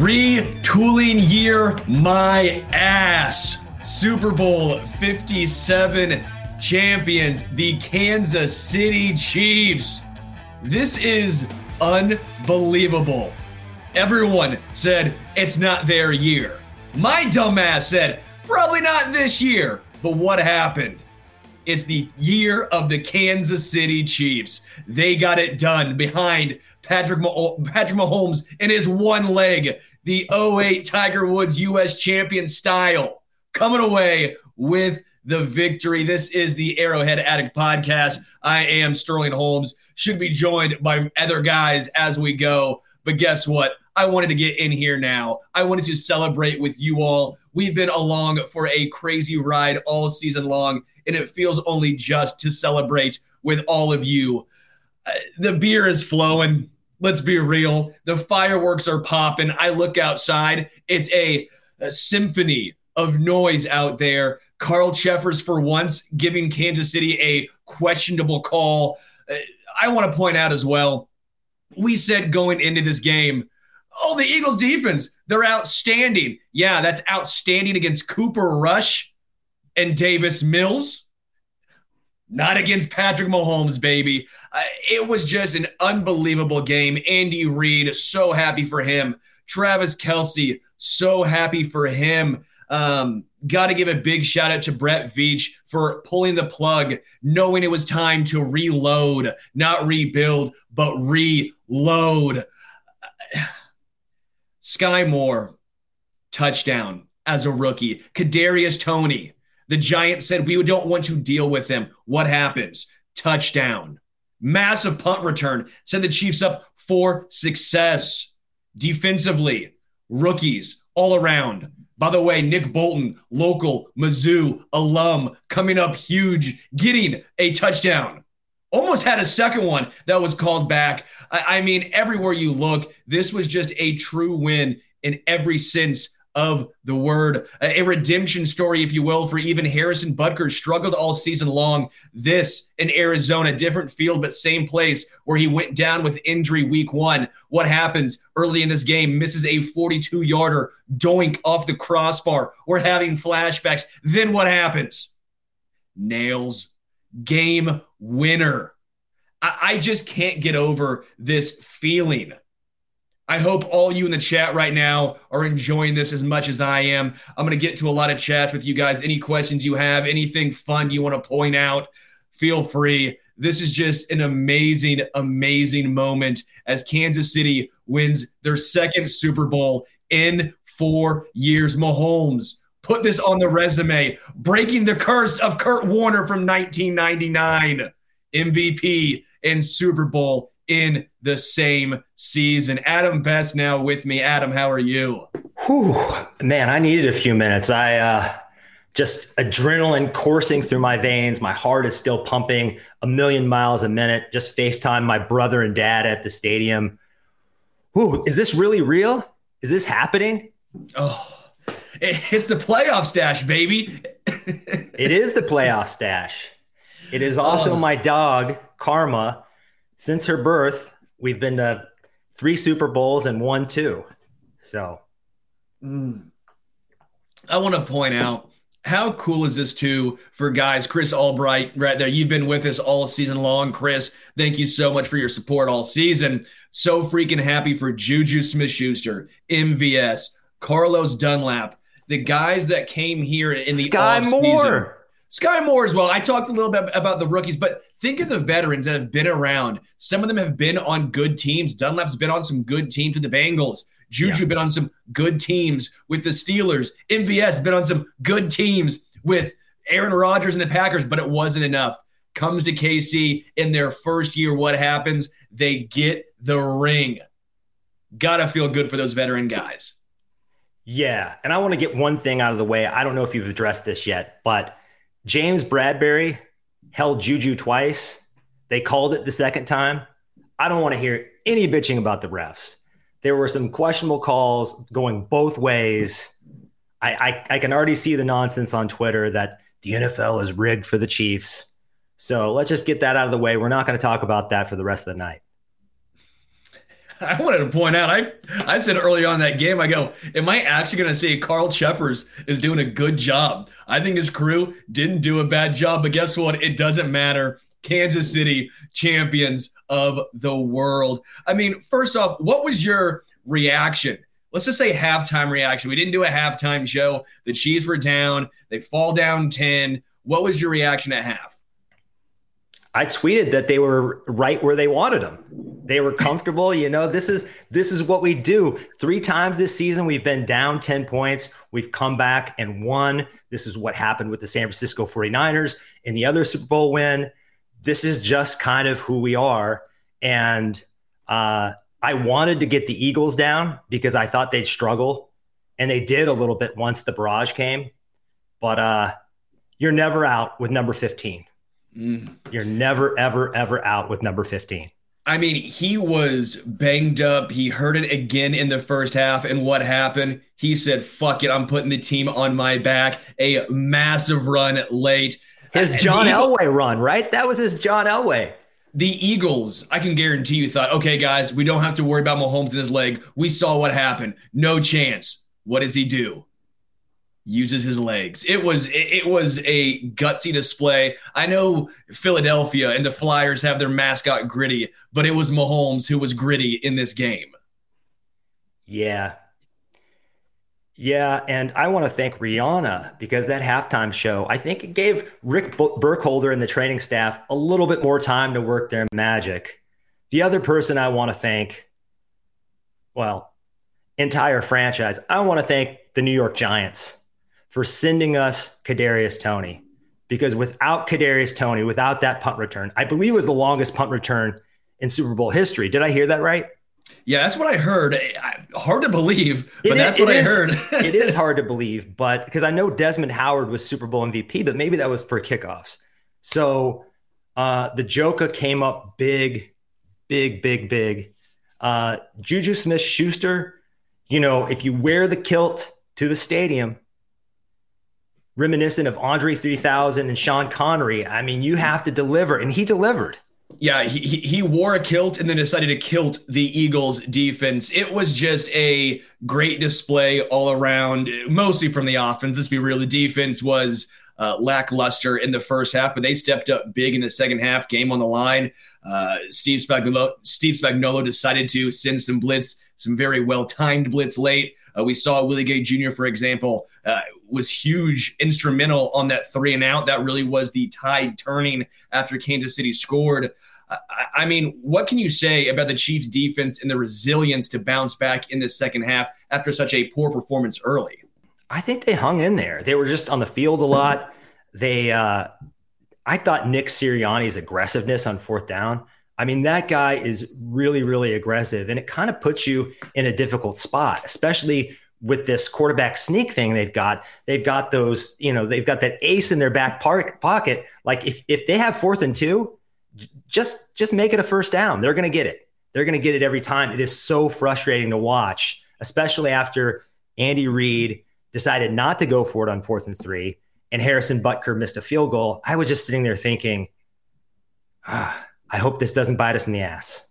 Retooling year, my ass. Super Bowl 57 champions, the Kansas City Chiefs. This is unbelievable. Everyone said it's not their year. My dumbass said, probably not this year. But what happened? It's the year of the Kansas City Chiefs. They got it done behind Patrick, Mah- Patrick Mahomes in his one leg, the 08 Tiger Woods U.S. champion style, coming away with the victory. This is the Arrowhead Addict podcast. I am Sterling Holmes. Should be joined by other guys as we go. But guess what? I wanted to get in here now. I wanted to celebrate with you all. We've been along for a crazy ride all season long, and it feels only just to celebrate with all of you. Uh, the beer is flowing. Let's be real. The fireworks are popping. I look outside. It's a, a symphony of noise out there. Carl Cheffers, for once, giving Kansas City a questionable call. Uh, I want to point out as well, we said going into this game, oh, the Eagles defense, they're outstanding. Yeah, that's outstanding against Cooper Rush and Davis Mills. Not against Patrick Mahomes, baby. Uh, it was just an unbelievable game. Andy Reid, so happy for him. Travis Kelce, so happy for him. Um, Got to give a big shout out to Brett Veach for pulling the plug, knowing it was time to reload, not rebuild, but reload. Skyy Moore, touchdown as a rookie. Kadarius Toney, the Giants said we don't want to deal with them. What happens? Touchdown. Massive punt return. Set the Chiefs up for success. Defensively, rookies all around. By the way, Nick Bolton, local Mizzou alum, coming up huge, getting a touchdown. Almost had a second one that was called back. I, I mean, everywhere you look, this was just a true win in every sense of the word. A, redemption story, if you will, for even Harrison Butker struggled all season long. This in Arizona, different field, but same place where he went down with injury week one. What happens early in this game? Misses a 42 yarder doink off the crossbar. We're having flashbacks. Then what happens? Nails game winner. I, I just can't get over this feeling I hope all you in the chat right now are enjoying this as much as I am. I'm going to get to a lot of chats with you guys. Any questions you have, anything fun you want to point out, feel free. This is just an amazing, amazing moment as Kansas City wins their second Super Bowl in four years. Mahomes put this on the resume, breaking the curse of Kurt Warner from 1999. MVP and Super Bowl in the same season. Adam Best now with me. Adam, how are you? Whew, man, I needed a few minutes. I uh, just adrenaline coursing through my veins. My heart is still pumping a million miles a minute. Just FaceTime my brother and dad at the stadium. Ooh, is this really real? Is this happening? Oh, it's the playoff stash, baby. it is the playoff stash. It is also oh. my dog, Karma. Since her birth, we've been to three Super Bowls and one, two. So. Mm. I want to point out how cool is this too for guys? Chris Albright, right there. You've been with us all season long, Chris. Thank you so much for your support all season. So freaking happy for Juju Smith Schuster, MVS, Carlos Dunlap, the guys that came here in the Skyy Moore. Skyy Moore as well. I talked a little bit about the rookies, but think of the veterans that have been around. Some of them have been on good teams. Dunlap's been on some good teams with the Bengals. Juju yeah. been on some good teams with the Steelers. MVS been on some good teams with Aaron Rodgers and the Packers, but it wasn't enough. Comes to KC in their first year. What happens? They get the ring. Gotta feel good for those veteran guys. Yeah. And I want to get one thing out of the way. I don't know if you've addressed this yet, but James Bradberry held Juju twice. They called it the second time. I don't want to hear any bitching about the refs there were some questionable calls going both ways. I, I, I can already see the nonsense on Twitter that the NFL is rigged for the Chiefs. So let's just get that out of the way. We're not going to talk about that for the rest of the night. I wanted to point out, I, I said earlier on that game, I go, am I actually going to say Carl Cheffers is doing a good job? I think his crew didn't do a bad job, but guess what? It doesn't matter. Kansas City champions of the world. I mean, first off, what was your reaction? Let's just say halftime reaction. We didn't do a halftime show. The Chiefs were down. They fall down 10. What was your reaction at half? I tweeted that they were right where they wanted them. They were comfortable. you know, this is this is what we do. Three times this season we've been down 10 points. We've come back and won. This is what happened with the San Francisco 49ers in the other Super Bowl win this is just kind of who we are. And uh, I wanted to get the Eagles down because I thought they'd struggle. And they did a little bit once the barrage came. But uh, you're never out with number 15. Mm. You're never, ever, ever out with number 15. I mean, he was banged up. He hurt it again in the first half. And what happened? He said, fuck it, I'm putting the team on my back. A massive run late. His John Elway run, right? That was his John Elway. The Eagles, I can guarantee you thought, okay, guys, we don't have to worry about Mahomes and his leg. We saw what happened. No chance. What does he do? Uses his legs. It was it was a gutsy display. I know Philadelphia and the Flyers have their mascot gritty, but it was Mahomes who was gritty in this game. Yeah, yeah, and I want to thank Rihanna because that halftime show, I think it gave Rick Burkholder and the training staff a little bit more time to work their magic. The other person I want to thank, well, entire franchise, I want to thank the New York Giants for sending us Kadarius Toney because without Kadarius Toney, without that punt return, I believe it was the longest punt return in Super Bowl history. Did I hear that right? Yeah, that's what I heard. Hard to believe, but that's what I heard. it is hard to believe, but because I know Desmond Howard was Super Bowl MVP, but maybe that was for kickoffs. So uh, the Joker came up big, big, big, big. Uh, Juju Smith Schuster, you know, if you wear the kilt to the stadium, reminiscent of Andre 3000 and Sean Connery, I mean, you have to deliver, and he delivered. Yeah, he, he wore a kilt and then decided to kilt the Eagles defense. It was just a great display all around, mostly from the offense. Let's be real, the defense was uh, lackluster in the first half, but they stepped up big in the second half. Game on the line. Uh, Steve Spagnuolo, Steve Spagnuolo decided to send some blitz, some very well timed blitz late. Uh, we saw Willie Gay Jr., for example, uh, was huge, instrumental on that three and out. That really was the tide turning after Kansas City scored. I, mean, what can you say about the Chiefs' defense and the resilience to bounce back in the second half after such a poor performance early? I think they hung in there. They were just on the field a lot. They, uh, I thought Nick Sirianni's aggressiveness on fourth down. I mean, that guy is really, really aggressive, and it kind of puts you in a difficult spot, especially with this quarterback sneak thing they've got, they've got those, you know, they've got that ace in their back park, pocket. Like if, if they have fourth and two, just just make it a first down. They're going to get it. They're going to get it every time. It is so frustrating to watch, especially after Andy Reid decided not to go for it on fourth and three, and Harrison Butker missed a field goal. I was just sitting there thinking, ah, I hope this doesn't bite us in the ass.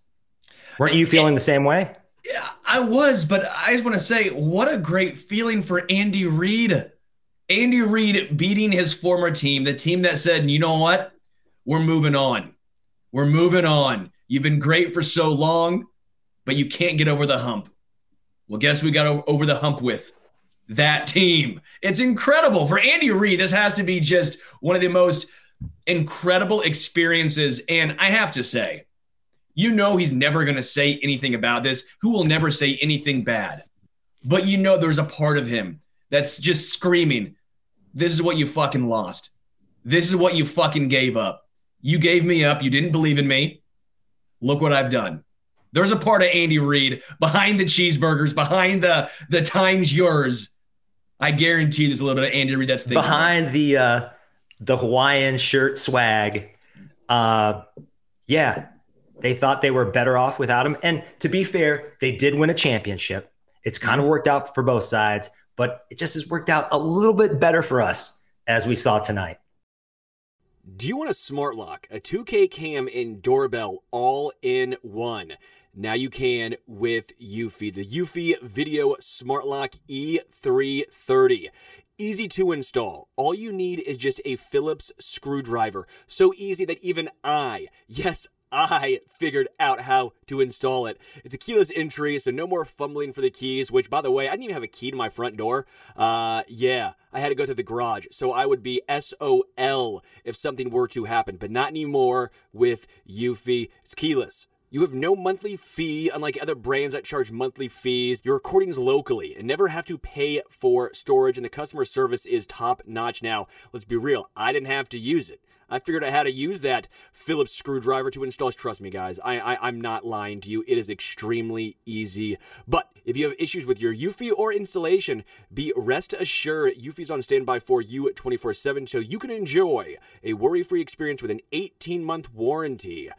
Weren't you feeling the same way? Yeah, I was, but I just want to say, what a great feeling for Andy Reid. Andy Reid beating his former team, the team that said, you know what? We're moving on. We're moving on. You've been great for so long, but you can't get over the hump. Well, guess we got over the hump with that team. It's incredible. For Andy Reid, this has to be just one of the most incredible experiences. And I have to say, you know, he's never going to say anything about this, who will never say anything bad. But you know, there's a part of him that's just screaming, This is what you fucking lost. This is what you fucking gave up. You gave me up. You didn't believe in me. Look what I've done. There's a part of Andy Reid behind the cheeseburgers, behind the the times yours. I guarantee there's a little bit of Andy Reid that's behind the uh, the Hawaiian shirt swag. Uh, yeah, they thought they were better off without him. And to be fair, they did win a championship. It's kind of worked out for both sides, but it just has worked out a little bit better for us as we saw tonight. Do you want a smart lock, a 2K cam, and doorbell all in one? Now you can with Eufy, the Eufy Video Smart Lock E330. Easy to install. All you need is just a Phillips screwdriver. So easy that even I, yes, I figured out how to install it. It's a keyless entry, so no more fumbling for the keys, which, by the way, I didn't even have a key to my front door. Uh, yeah, I had to go through the garage, so I would be SOL if something were to happen, but not anymore with Eufy. It's keyless. You have no monthly fee, unlike other brands that charge monthly fees. Your recordings locally and never have to pay for storage, and the customer service is top notch. Now, let's be real, I didn't have to use it. I figured out how to use that Phillips screwdriver to install. Trust me, guys, I, I, I'm not lying to you. It is extremely easy. But if you have issues with your Eufy or installation, be rest assured Eufy's on standby for you 24 7 so you can enjoy a worry free experience with an 18 month warranty.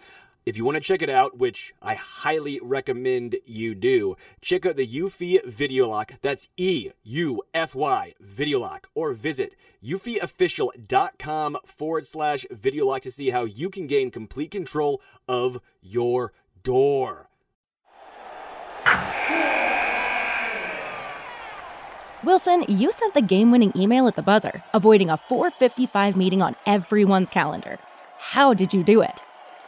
If you want to check it out, which I highly recommend you do, check out the Eufy Video Lock. That's E U F Y Video Lock. Or visit eufyofficial.com forward slash video lock to see how you can gain complete control of your door. Wilson, you sent the game winning email at the buzzer, avoiding a 455 meeting on everyone's calendar. How did you do it?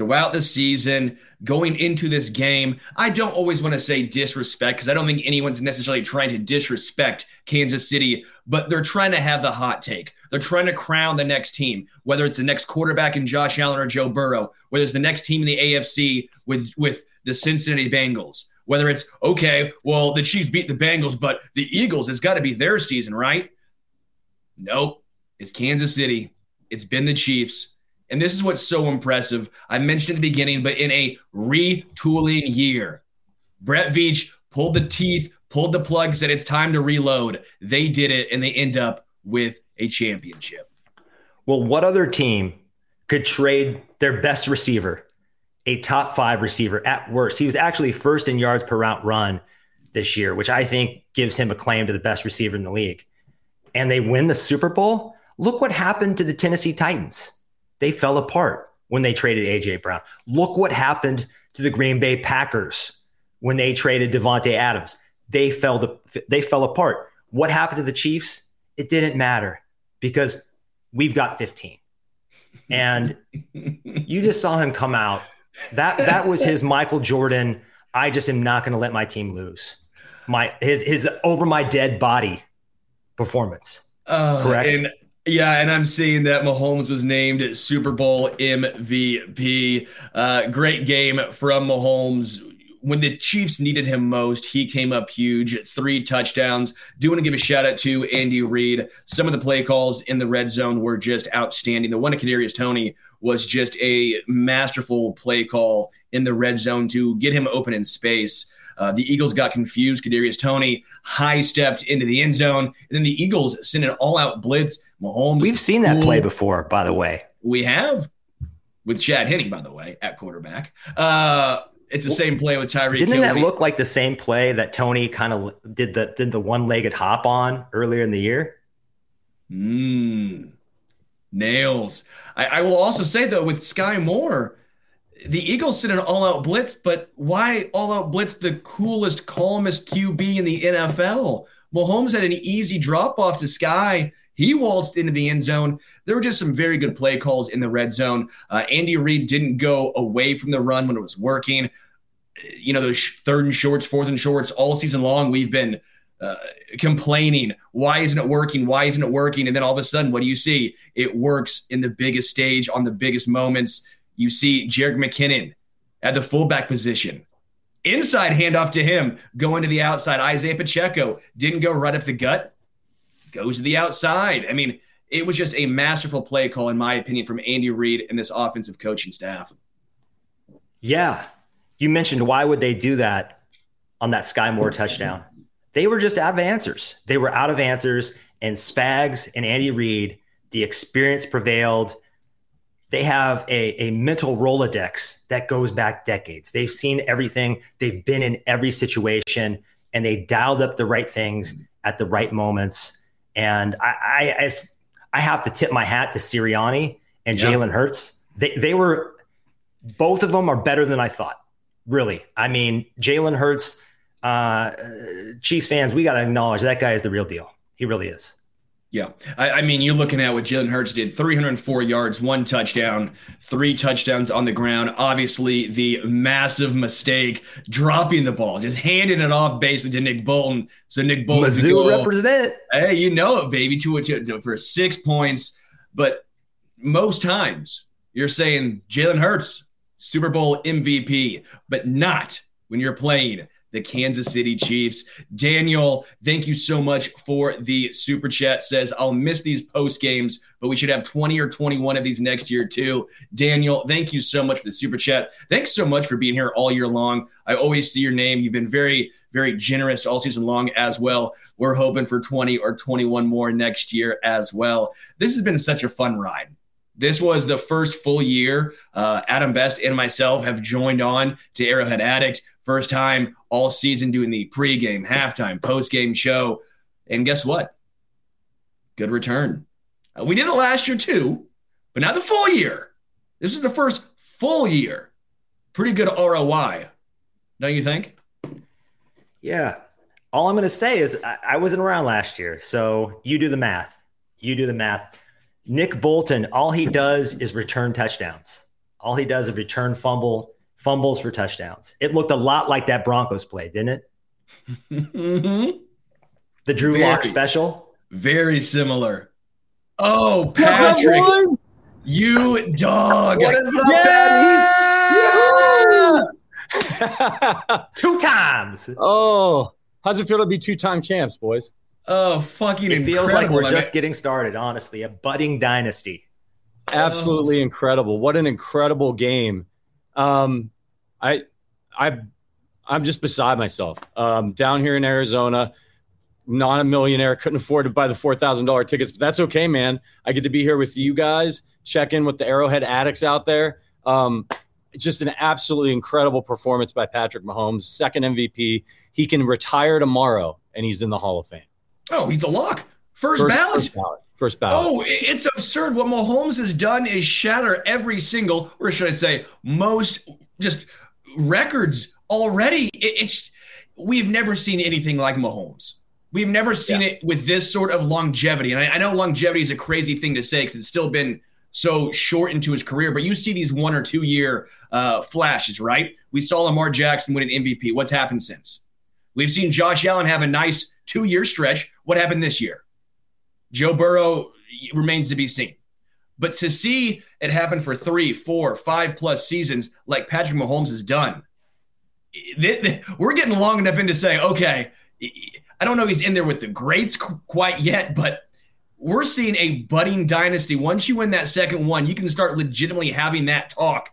throughout the season, going into this game. I don't always want to say disrespect because I don't think anyone's necessarily trying to disrespect Kansas City, but they're trying to have the hot take. They're trying to crown the next team, whether it's the next quarterback in Josh Allen or Joe Burrow, whether it's the next team in the AFC with with the Cincinnati Bengals. Whether it's okay, well, the Chiefs beat the Bengals, but the Eagles it's got to be their season, right? Nope. It's Kansas City. It's been the Chiefs and this is what's so impressive. I mentioned at the beginning, but in a retooling year, Brett Veach pulled the teeth, pulled the plug, said it's time to reload. They did it, and they end up with a championship. Well, what other team could trade their best receiver, a top five receiver at worst? He was actually first in yards per route run this year, which I think gives him a claim to the best receiver in the league. And they win the Super Bowl. Look what happened to the Tennessee Titans. They fell apart when they traded AJ Brown. Look what happened to the Green Bay Packers when they traded Davante Adams. They fell to, they fell apart. What happened to the Chiefs? It didn't matter because we've got 15. And you just saw him come out. That that was his Michael Jordan. I just am not going to let my team lose. My his his over my dead body performance. Uh, Correct. And yeah, and I'm seeing that Mahomes was named Super Bowl MVP. Uh, great game from Mahomes. When the Chiefs needed him most, he came up huge, three touchdowns. Do want to give a shout out to Andy Reid. Some of the play calls in the red zone were just outstanding. The one to Kadarius Toney was just a masterful play call in the red zone to get him open in space. Uh, the Eagles got confused. Kadarius Toney high stepped into the end zone, and then the Eagles sent an all out blitz. Mahomes. We've seen that play before, by the way. We have with Chad Henne, by the way, at quarterback. Uh, it's the same play with Tyreek. Didn't that look like the same play that Toney kind of did the did the one legged hop on earlier in the year? Mmm, nails. I, I will also say though, with Sky Moore, the Eagles sent an all out blitz, but why all out blitz the coolest, calmest QB in the NFL? Mahomes had an easy drop off to Skyy. He waltzed into the end zone. There were just some very good play calls in the red zone. Uh, Andy Reid didn't go away from the run when it was working. You know, those third and shorts, fourth and shorts, all season long, we've been uh, complaining. Why isn't it working? Why isn't it working? And then all of a sudden, what do you see? It works in the biggest stage on the biggest moments. You see Jerick McKinnon at the fullback position. Inside handoff to him, going to the outside. Isaiah Pacheco didn't go right up the gut, goes to the outside. I mean, it was just a masterful play call, in my opinion, from Andy Reid and this offensive coaching staff. Yeah. You mentioned why would they do that on that Skyy Moore touchdown? They were just out of answers. They were out of answers, and Spags and Andy Reid, the experience prevailed they have a, a mental Rolodex that goes back decades. They've seen everything, they've been in every situation, and they dialed up the right things at the right moments. And I, I, I have to tip my hat to Sirianni and yeah. Jalen Hurts. They, they were, both of them are better than I thought, really. I mean, Jalen Hurts, uh, Chiefs fans, we got to acknowledge that guy is the real deal. He really is. Yeah. I, I, mean, you're looking at what Jalen Hurts did 304 yards, one touchdown, three touchdowns on the ground. Obviously, the massive mistake dropping the ball, just handing it off basically to Nick Bolton. So Nick Bolton. Mizzou represent. Hey, you know it, baby, to, to, for six points. But most times you're saying Jalen Hurts, Super Bowl MVP, but not when you're playing the Kansas City Chiefs. Daniel, thank you so much for the super chat. Says, I'll miss these post games, but we should have 20 or 21 of these next year, too. Daniel, thank you so much for the super chat. Thanks so much for being here all year long. I always see your name. You've been very, very generous all season long as well. We're hoping for 20 or 21 more next year as well. This has been such a fun ride. This was the first full year uh, Adam Best and myself have joined on to Arrowhead Addict. First time all season doing the pregame, halftime, postgame show. And guess what? Good return. Uh, we did it last year too, but not the full year. This is the first full year. Pretty good ROI, don't you think? Yeah. All I'm going to say is I, I wasn't around last year. So you do the math. You do the math. Nick Bolton, all he does is return touchdowns. All he does is return fumble fumbles for touchdowns. It looked a lot like that Broncos play, didn't it? mm-hmm. The Drew very, Lock special. Very similar. Oh, Patrick. Up, you dog. What is up, yeah! yeah! two times. Oh, how's it feel to be two-time champs, boys? Oh, fucking It feels like we're just getting started, honestly. A budding dynasty. absolutely incredible. What an incredible game. Um, I, I, I'm just beside myself. Um, down here in Arizona, not a millionaire, couldn't afford to buy the four thousand dollar tickets, but that's okay, man. I get to be here with you guys, check in with the Arrowhead addicts out there. Um, just an absolutely incredible performance by Patrick Mahomes, second MVP. He can retire tomorrow, and he's in the Hall of Fame. Oh, he's a lock. First, first ballot. First ballot. First ballot. Oh, it's absurd. What Mahomes has done is shatter every single, or should I say, most just records already. It's we've never seen anything like Mahomes. We've never seen yeah. it with this sort of longevity. And I, I know longevity is a crazy thing to say because it's still been so short into his career, but you see these one or two year uh, flashes, right? We saw Lamar Jackson win an MVP. What's happened since? We've seen Josh Allen have a nice two year stretch. What happened this year? Joe Burrow remains to be seen. But to see it happen for three, four, five plus seasons like Patrick Mahomes has done, we're getting long enough in to say, okay, I don't know if he's in there with the greats quite yet, but we're seeing a budding dynasty. Once you win that second one, you can start legitimately having that talk.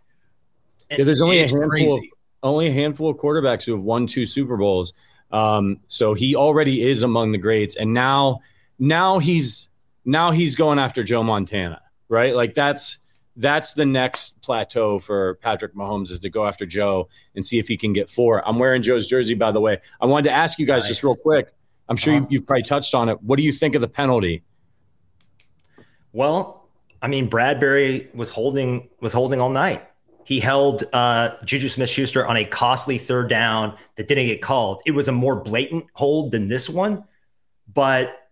Yeah, there's only a handful, of, only a handful of quarterbacks who have won two Super Bowls. Um, so he already is among the greats, and now, now he's now he's going after Joe Montana, right? Like that's that's the next plateau for Patrick Mahomes is to go after Joe and see if he can get four. I'm wearing Joe's jersey, by the way. I wanted to ask you guys nice. just real quick. I'm sure uh-huh. you, have probably touched on it. What do you think of the penalty? Well, I mean, Bradberry was holding was holding all night. He held uh, Juju Smith Schuster on a costly third down that didn't get called. It was a more blatant hold than this one, but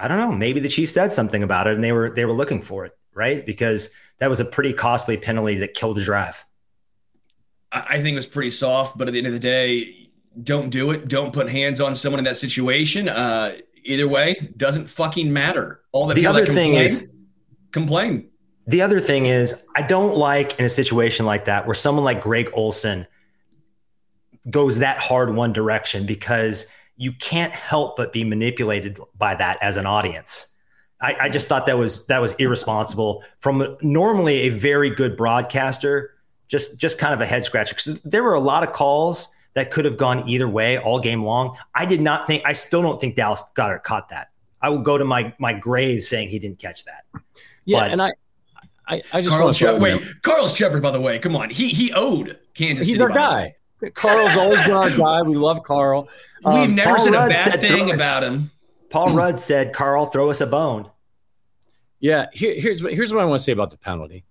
I don't know. Maybe the Chiefs said something about it and they were they were looking for it right? Because that was a pretty costly penalty that killed the drive. I think it was pretty soft, but at the end of the day, don't do it. Don't put hands on someone in that situation. Uh, either way, doesn't fucking matter. All the, the other thing is complain. The other thing is, I don't like in a situation like that where someone like Greg Olsen goes that hard one direction because you can't help but be manipulated by that as an audience. I, I just thought that was that was irresponsible from normally a very good broadcaster. Just just kind of a head scratcher because there were a lot of calls that could have gone either way all game long. I did not think. I still don't think Dallas Goedert caught that. I will go to my my grave saying he didn't catch that. Yeah, but, and I, I, I just Carl che- wait, Carl's Trevor, by the way. Come on, he he owed Kansas. He's City, our guy. Carl's always been our guy. We love Carl. We've um, never Paul said Rudd a bad thing about him. Paul Rudd said, "Carl, throw us a bone." Yeah, here, here's what here's what I want to say about the penalty.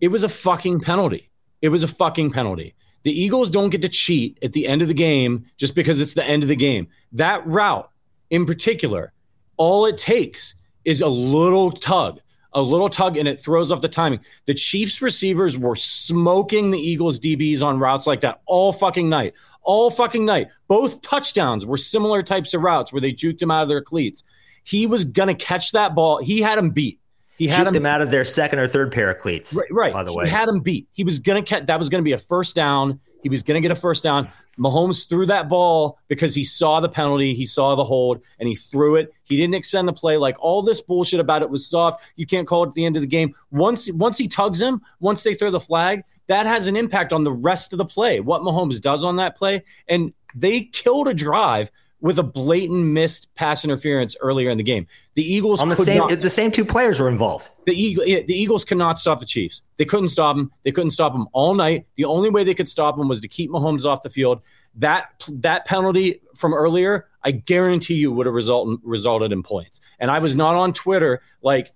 It was a fucking penalty. It was a fucking penalty. The Eagles don't get to cheat at the end of the game just because it's the end of the game. That route in particular, all it takes is a little tug, a little tug, and it throws off the timing. The Chiefs receivers were smoking the Eagles DBs on routes like that all fucking night. All fucking night. Both touchdowns were similar types of routes where they juked them out of their cleats. He was going to catch that ball. He had him beat. He had him, out of their second or third pair of cleats. Right. right. By the way, he had him beat. He was going to catch. That was going to be a first down. He was going to get a first down. Mahomes threw that ball because he saw the penalty, he saw the hold, and he threw it. He didn't extend the play. Like all this bullshit about it was soft. You can't call it at the end of the game. Once once he tugs him, once they throw the flag, that has an impact on the rest of the play. What Mahomes does on that play, and they killed a drive with a blatant missed pass interference earlier in the game. The Eagles on the same not, the same two players were involved. The Eagle, the Eagles could not stop the Chiefs. They couldn't stop them. They couldn't stop them all night. The only way they could stop them was to keep Mahomes off the field. That that penalty from earlier, I guarantee you, would have result, resulted in points. And I was not on Twitter like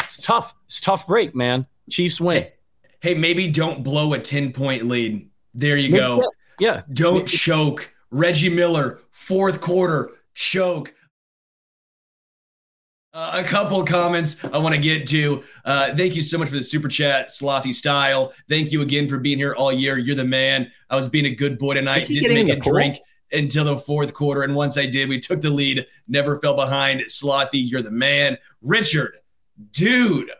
it's tough. It's tough break, man. Chiefs win. Hey, hey maybe don't blow a ten point lead. There you maybe, go. Yeah, yeah. Don't maybe. choke. Reggie Miller fourth quarter choke. Uh, a couple comments I want to get to. Uh, thank you so much for the super chat, Slothy Style. Thank you again for being here all year. You're the man. I was being a good boy tonight. Didn't make a pool? drink until the fourth quarter. And once I did, we took the lead, never fell behind. Slothy, you're the man. Richard, dude,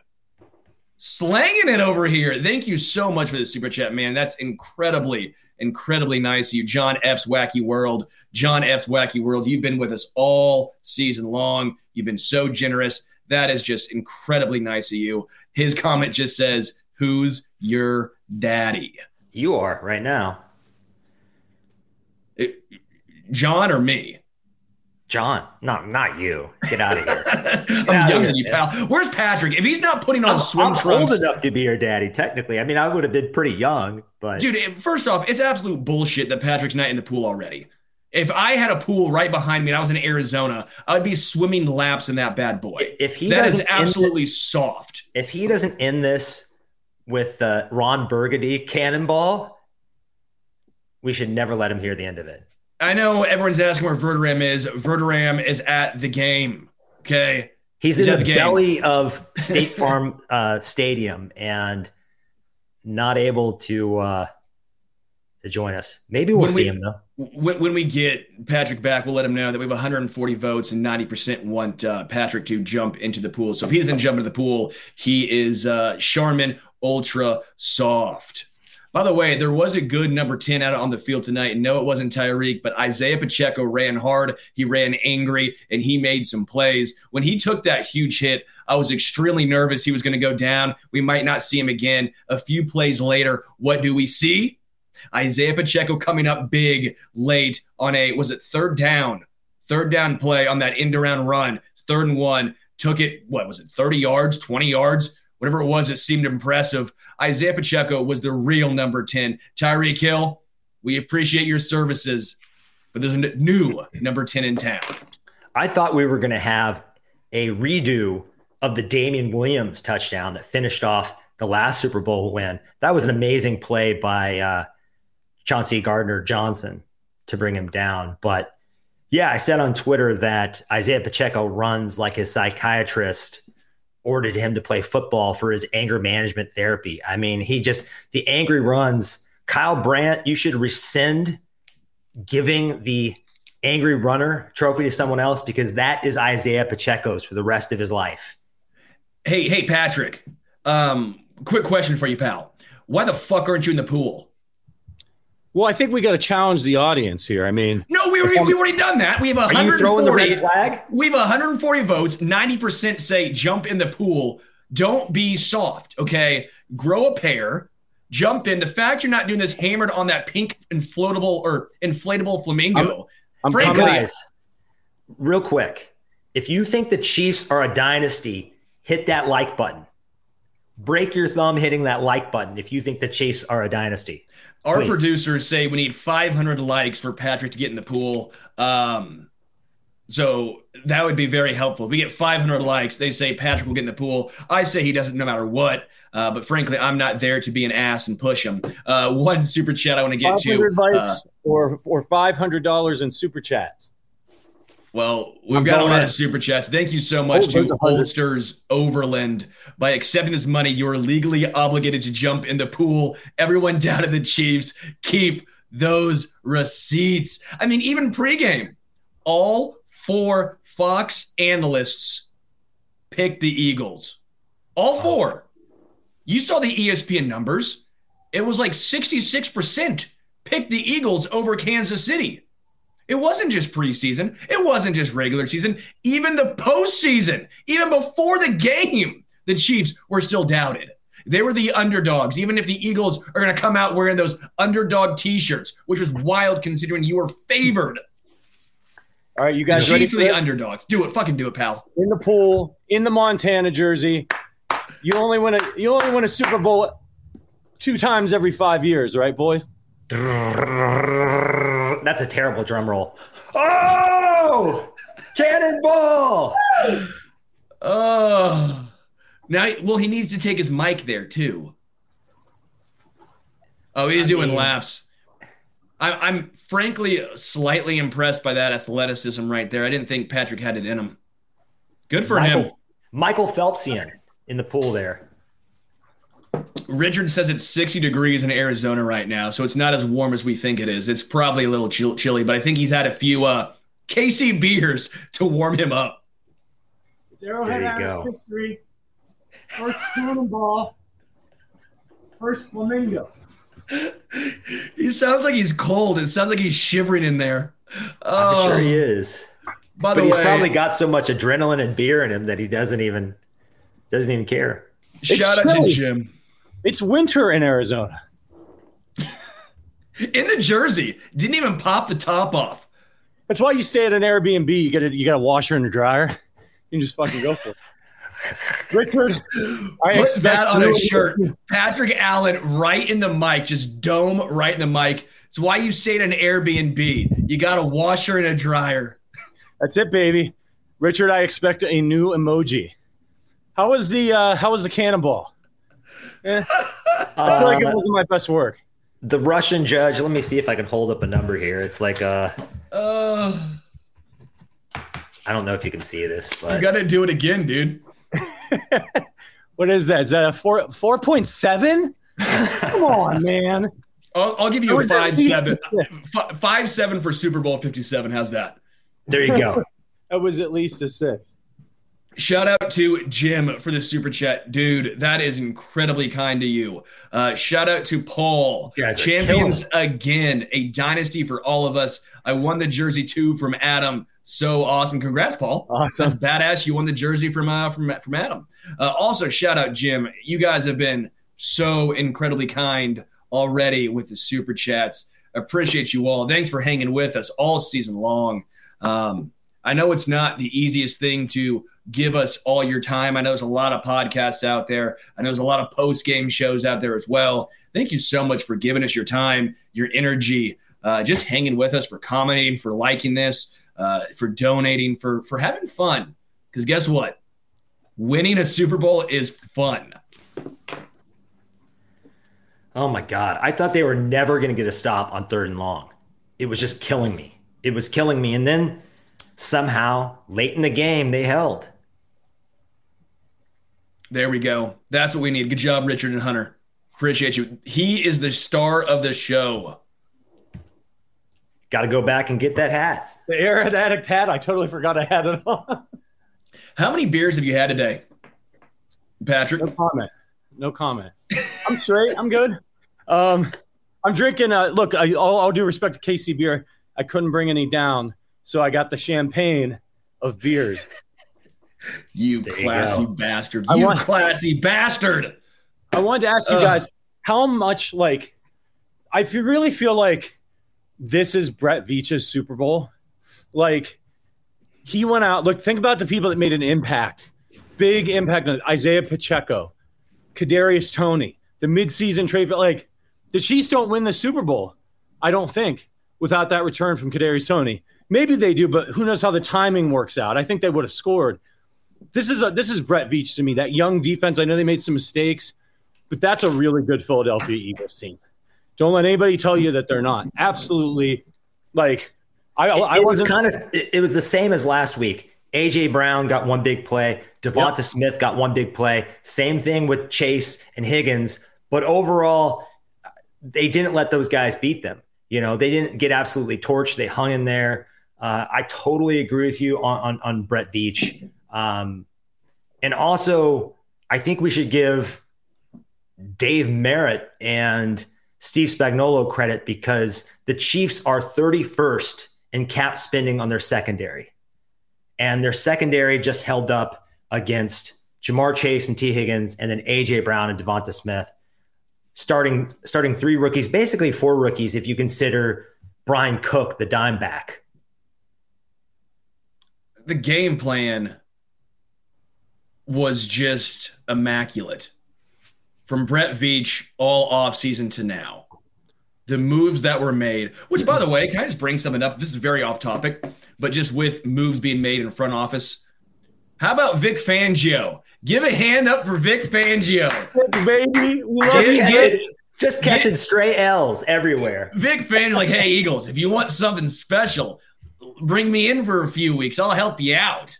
slanging it over here. Thank you so much for the super chat, man. That's incredibly incredibly nice of you. John F's Wacky World. John F's Wacky World, you've been with us all season long. You've been so generous. That is just incredibly nice of you. His comment just says, Who's your daddy? You are right now. It, John or me? John, not not you. Get out of here. I'm younger than you, pal. Where's Patrick? If he's not putting on I'm, swim I'm trunks, old enough to be your daddy. Technically, I mean, I would have been pretty young, but dude. First off, it's absolute bullshit that Patrick's not in the pool already. If I had a pool right behind me and I was in Arizona, I'd be swimming laps in that bad boy. If he that is absolutely soft. if he doesn't end this with uh, Ron Burgundy cannonball, we should never let him hear the end of it. I know everyone's asking where Verderame is. Verderame is at the game. Okay. He's in at the, belly of State Farm uh, Stadium and not able to uh, to join us. Maybe we'll When see we- him though. When, when we get Patrick back, we'll let him know that we have 140 votes and 90% want uh, Patrick to jump into the pool. So if he doesn't jump into the pool, he is uh, Charmin Ultra Soft. By the way, there was a good number 10 out on the field tonight. And no, it wasn't Tyreek, but Isaiah Pacheco ran hard. He ran angry and he made some plays. When he took that huge hit, I was extremely nervous he was going to go down. We might not see him again. A few plays later, what do we see? Isaiah Pacheco coming up big late on a, was it third down? Third down play on that end around run, third and one. Took it, what was it, 30 yards, 20 yards? Whatever it was, it seemed impressive. Isaiah Pacheco was the real number 10. Tyreek Hill, we appreciate your services, but there's a new number 10 in town. I thought we were going to have a redo of the Damien Williams touchdown that finished off the last Super Bowl win. That was an amazing play by uh, Chauncey Gardner Johnson to bring him down. But yeah, I said on Twitter that Isaiah Pacheco runs like his psychiatrist ordered him to play football for his anger management therapy. I mean, he just, the angry runs. Kyle Brandt, you should rescind giving the angry runner trophy to someone else because that is Isaiah Pacheco's for the rest of his life. Hey, hey, Patrick. Um, quick question for you, pal. Why the fuck aren't you in the pool? Well, I think we got to challenge the audience here. I mean, No, we already, we already done that. We have Are you the 140. red flag? We have 140 votes. 90% say jump in the pool. Don't be soft, okay? Grow a pair, jump in. The fact you're not doing this hammered on that pink inflatable or inflatable flamingo. I'm frankly, Guys, real quick, if you think the Chiefs are a dynasty, hit that like button. Break your thumb hitting that like button if you think the Chiefs are a dynasty. Our please. producers say we need 500 likes for Patrick to get in the pool. Um, so that would be very helpful. If we get 500 likes, they say Patrick will get in the pool. I say he doesn't no matter what. Uh, but frankly, I'm not there to be an ass and push him. Uh, one super chat I want to get to. 500 uh, likes or or five hundred dollars in super chats. Well, we've I'm got a lot in. of super chats. Thank you so much Oh, to a hundred. Oldsters Overland. By accepting this money, you are legally obligated to jump in the pool. Everyone down at the Chiefs, keep those receipts. I mean, even pregame, all four Fox analysts picked the Eagles. All four. You saw the ESPN numbers. It was like 66% picked the Eagles over Kansas City. It wasn't just preseason. It wasn't just regular season. Even the postseason, even before the game, the Chiefs were still doubted. They were the underdogs, even if the Eagles are going to come out wearing those underdog t shirts, which was wild considering you were favored. All right, you guys ready Chiefs for are the this? underdogs. Do it. Fucking do it, pal. in the pool in the Montana jersey. You only win a you only win a Super Bowl two times every five years, right, boys? That's a terrible drum roll. Oh, cannonball! Oh. Now, well, he needs to take his mic there, too. Oh, he's doing mean- laps. I'm, I'm frankly slightly impressed by that athleticism right there. I didn't think Patrick had it in him. Good for him. Michael, Michael Phelpsian in the pool there. Richard says it's 60 degrees in Arizona right now, so it's not as warm as we think it is. It's probably a little chill, chilly, but I think he's had a few uh, KC beers to warm him up. There you go. history. First cannonball. First flamingo. he sounds like he's cold. It sounds like he's shivering in there. I'm Oh, sure he is. By But the he's way, probably got so much adrenaline and beer in him that he doesn't even doesn't even care. shout out chilly. to Jim It's winter in Arizona. in the jersey. Didn't even pop the top off. That's why you stay at an Airbnb. You get a you got a washer and a dryer. You can just fucking go for it. Richard, I Put expect that on a shirt. Patrick Allen right in the mic, just dome right in the mic. It's why you stayed at an Airbnb. You got a washer and a dryer. That's it, baby. Richard, I expect a new emoji. How was the uh, how was the cannonball? Eh, I feel like it Um, wasn't my best work. the Russian judge. Let me see if I can hold up a number here. It's like uh, Uh, I don't know if you can see this, but you got to do it again, dude. What is that? Is that a four four point seven? Come on, man. I'll, I'll give you That a five seven. a six. Fi- five seven for Super Bowl fifty seven. How's that? there you go. That was at least a six. Shout out to Jim for the super chat, dude. That is incredibly kind to you. Uh, shout out to Paul, You guys are champions again, a dynasty for all of us. I won the jersey too from Adam. So awesome! Congrats, Paul. Awesome. That's badass. You won the jersey from uh, from from Adam. Uh, also, shout out Jim. You guys have been so incredibly kind already with the super chats. Appreciate you all. Thanks for hanging with us all season long. Um, I know it's not the easiest thing to give us all your time. I know there's a lot of podcasts out there. I know there's a lot of post game shows out there as well. Thank you so much for giving us your time, your energy, uh, just hanging with us, for commenting, for liking this, uh, for donating, for for having fun. Because guess what? Winning a Super Bowl is fun. Oh my god, I thought they were never going to get a stop on third and long. It was just killing me. It was killing me, and then somehow late in the game they held. There we go. That's what we need. Good job, Richard and Hunter. Appreciate you. He is the star of the show. Got to go back and get that hat. The air addict hat. I totally forgot I had it on. How many beers have you had today, Patrick? No comment. No comment. I'm straight. I'm good. Um, I'm drinking. Uh, look, I, all, all due respect to KC beer, I couldn't bring any down, so I got the champagne of beers. You There classy go. bastard. You want- classy bastard. I wanted to ask you Ugh. guys how much like I feel, really feel like this is Brett Veach's Super Bowl. Like he went out. Look, think about the people that made an impact, big impact on Isaiah Pacheco, Kadarius Toney, the midseason trade. Like the Chiefs don't win the Super Bowl. I don't think without that return from Kadarius Toney. Maybe they do, but who knows how the timing works out? I think they would have scored. This is a this is Brett Veach to me. That young defense. I know they made some mistakes, but that's a really good Philadelphia Eagles team. Don't let anybody tell you that they're not. Absolutely, like I, I it was kind of it, it was the same as last week. AJ Brown got one big play. DeVonta Yep. Smith got one big play. Same thing with Chase and Higgins. But overall, they didn't let those guys beat them. You know, they didn't get absolutely torched. They hung in there. Uh, I totally agree with you on on, on Brett Veach. Um, and also, I think we should give Dave Merritt and Steve Spagnolo credit because the Chiefs are 31st in cap spending on their secondary. And their secondary just held up against Ja'Marr Chase and Tee Higgins, and then AJ Brown and DeVonta Smith. Starting starting three rookies, basically four rookies if you consider Bryan Cook, the dime back. The game plan was just immaculate. From Brett Veach all offseason to now. The moves that were made, which by the way, can I just bring something up? This is very off topic, but just with moves being made in front office. How about Vic Fangio? Give a hand up for Vic Fangio. baby. Just, Just you. get- catching, just catching stray L's everywhere. Vic Fangio, like, hey, Eagles, if you want something special, bring me in for a few weeks. I'll help you out.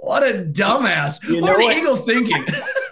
What a dumbass. You what are the what? Eagles thinking?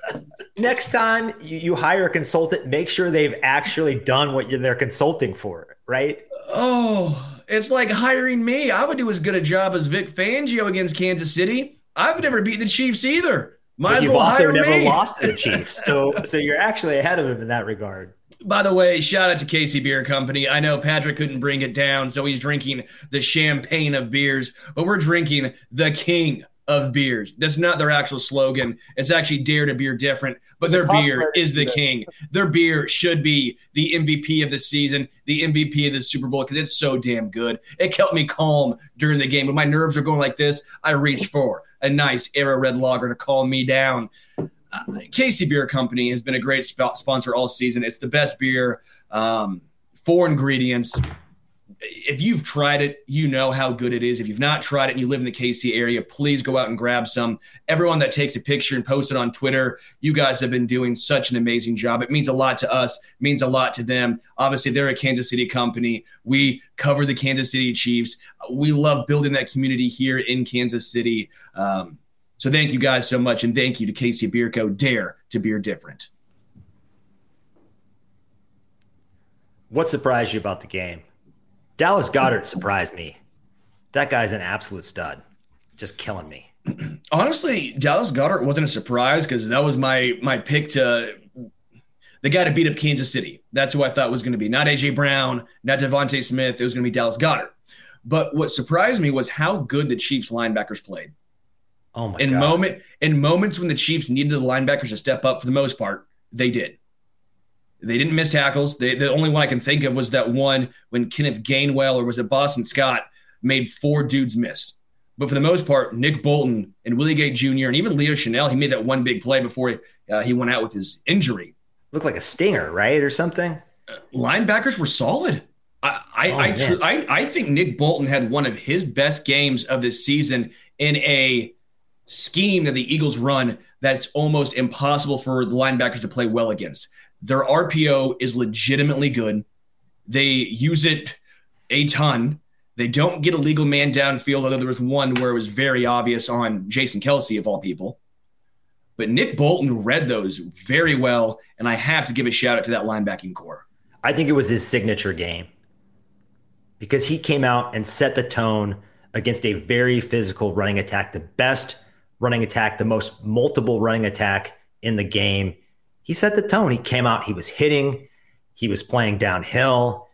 Next time you, hire a consultant, make sure they've actually done what you're, they're consulting for, right? oh, it's like hiring me. I would do as good a job as Vic Fangio against Kansas City. I've never beat the Chiefs either. Might as you've well also never me. lost to the Chiefs, so so you're actually ahead of him in that regard. By the way, shout out to KC Bier Company. I know Patrick couldn't bring it down, so he's drinking the champagne of beers, but we're drinking the king of beers. That's not their actual slogan. It's actually Dare to Beer Different, but their beer is the king. Their beer should be the MVP of the season, the MVP of the Super Bowl, because it's so damn good. It kept me calm during the game. When my nerves are going like this, I reached for a nice Arrow Red Lager to calm me down. Uh, KC Bier Company has been a great sp- sponsor all season. It's the best beer, um, four ingredients. If you've tried it, you know how good it is. If you've not tried it and you live in the KC area, please go out and grab some. Everyone that takes a picture and posts it on Twitter, you guys have been doing such an amazing job. It means a lot to us, means a lot to them. Obviously, they're a Kansas City company. We cover the Kansas City Chiefs. We love building that community here in Kansas City. Um, so thank you guys so much, and thank you to Casey Beerco. Dare to beer different. What surprised you about the game? Dallas Goedert surprised me. That guy's an absolute stud, just killing me. Honestly, Dallas Goedert wasn't a surprise because that was my my pick to the guy to beat up Kansas City. That's who I thought was going to be not AJ Brown, not DeVonta Smith. It was going to be Dallas Goedert. But what surprised me was how good the Chiefs linebackers played. Oh my in god! moment in moments when the Chiefs needed the linebackers to step up for the most part, they did. They didn't miss tackles. They, the only one I can think of was that one when Kenneth Gainwell or was it Boston Scott made four dudes miss. But for the most part, Nick Bolton and Willie Gay Jr. and even Leo Chenal, he made that one big play before he, uh, he went out with his injury. Looked like a stinger, right, or something. Linebackers were solid. I I, Oh, I, tr- I I think Nick Bolton had one of his best games of this season in a scheme that the Eagles run that's almost impossible for the linebackers to play well against. Their RPO is legitimately good. They use it a ton. They don't get a legal man downfield, although there was one where it was very obvious on Jason Kelce, of all people. But Nick Bolton read those very well, and I have to give a shout out to that linebacking corps. I think it was his signature game because he came out and set the tone against a very physical running attack, the best running attack, the most multiple running attack in the game. He set the tone. He came out, he was hitting, he was playing downhill.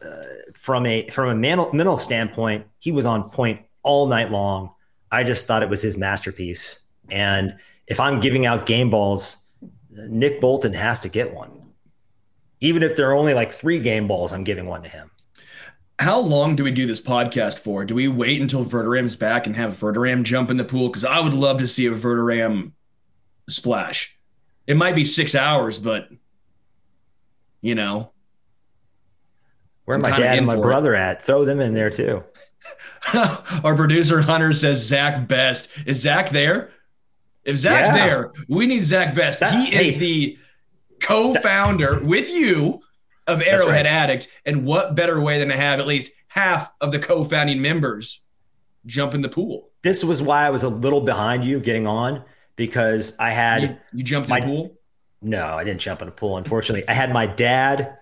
Uh, from a from a mental, mental standpoint, he was on point all night long. I just thought it was his masterpiece. And if I'm giving out game balls, Nick Bolton has to get one even if there are only like three game balls, I'm giving one to him. How long do we do this podcast for? Do we wait until Verderame's back and have Verderame jump in the pool? Because I would love to see a Verderame splash. It might be six hours, but you know, Where I'm my dad and my for it. brother at? Throw them in there too. our producer Hunter says Zach Best. Is Zach there? If Zach's Yeah. there, we need Zach Best. That- he is hey. the co-founder with you of Arrowhead right. Addict. And what better way than to have at least half of the co-founding members jump in the pool? This was why I was a little behind you getting on because I had You, you jumped in my- the pool? no, I didn't jump in a pool. Unfortunately, I had my dad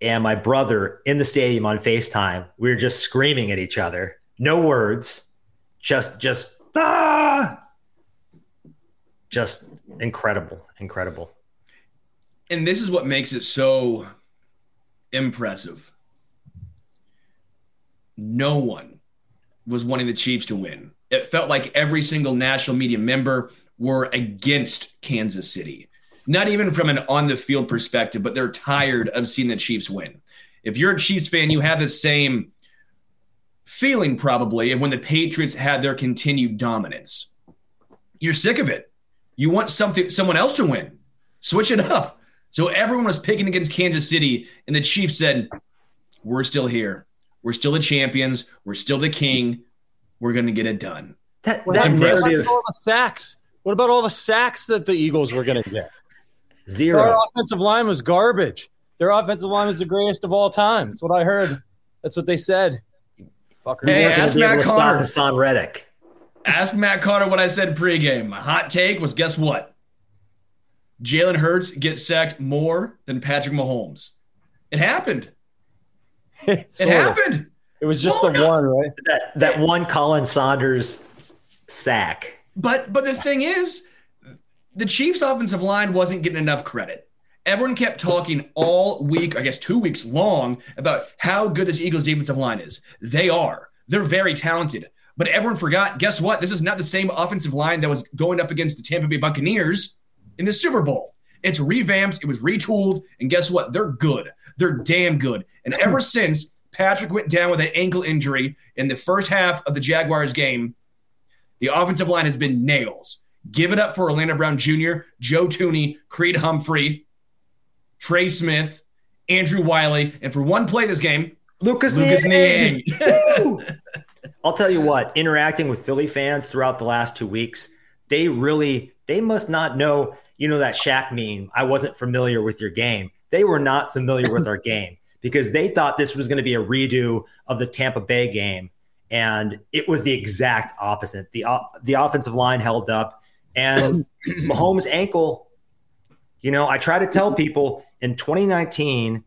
and my brother in the stadium on FaceTime. We were just screaming at each other, no words, just just ah, just incredible, incredible. and this is what makes it so impressive. No one was wanting the Chiefs to win. It felt like every single national media member were against Kansas City. Not even from an on the field perspective, but they're tired of seeing the Chiefs win. If you're a Chiefs fan, you have the same feeling probably of when the Patriots had their continued dominance. You're sick of it. You want something someone else to win. Switch it up. So everyone was picking against Kansas City, and the Chiefs said, We're still here. We're still the champions. We're still the king. We're going to get it done. That, That's that impressive. narrative sacks? What about all the sacks that the Eagles were going to get? Zero. Their zero. offensive line was garbage. Their offensive line was the greatest of all time. That's what I heard. That's what they said. Fucker. Hey, ask to be able Matt to stop Connor. Haason Reddick. Ask Matt Carter what I said pregame. My hot take was guess what? Jalen Hurts gets sacked more than Patrick Mahomes. It happened. It Sort of. happened. It was just No, the no. one, right? That that one Colin Saunders sack. But but the thing is, the Chiefs' offensive line wasn't getting enough credit. Everyone kept talking all week, I guess two weeks long, about how good this Eagles defensive line is. They are. They're very talented. But everyone forgot, guess what? This is not the same offensive line that was going up against the Tampa Bay Buccaneers in the Super Bowl. It's revamped, it was retooled, and guess what? They're good. They're damn good. And ever since Patrick went down with an ankle injury in the first half of the Jaguars game, the offensive line has been nails. Give it up for Orlando Brown Jr., Joe Thuney, Creed Humphrey, Trey Smith, Andrew Wylie, and for one play this game, Lucas, Lucas Niang. I'll tell you what, interacting with Philly fans throughout the last two weeks, they really, they must not know, you know, that Shaq meme. I wasn't familiar with your game. They were not familiar with our game because they thought this was going to be a redo of the Tampa Bay game. And it was the exact opposite. The, the offensive line held up and Mahomes' ankle, you know, I try to tell people in 2019,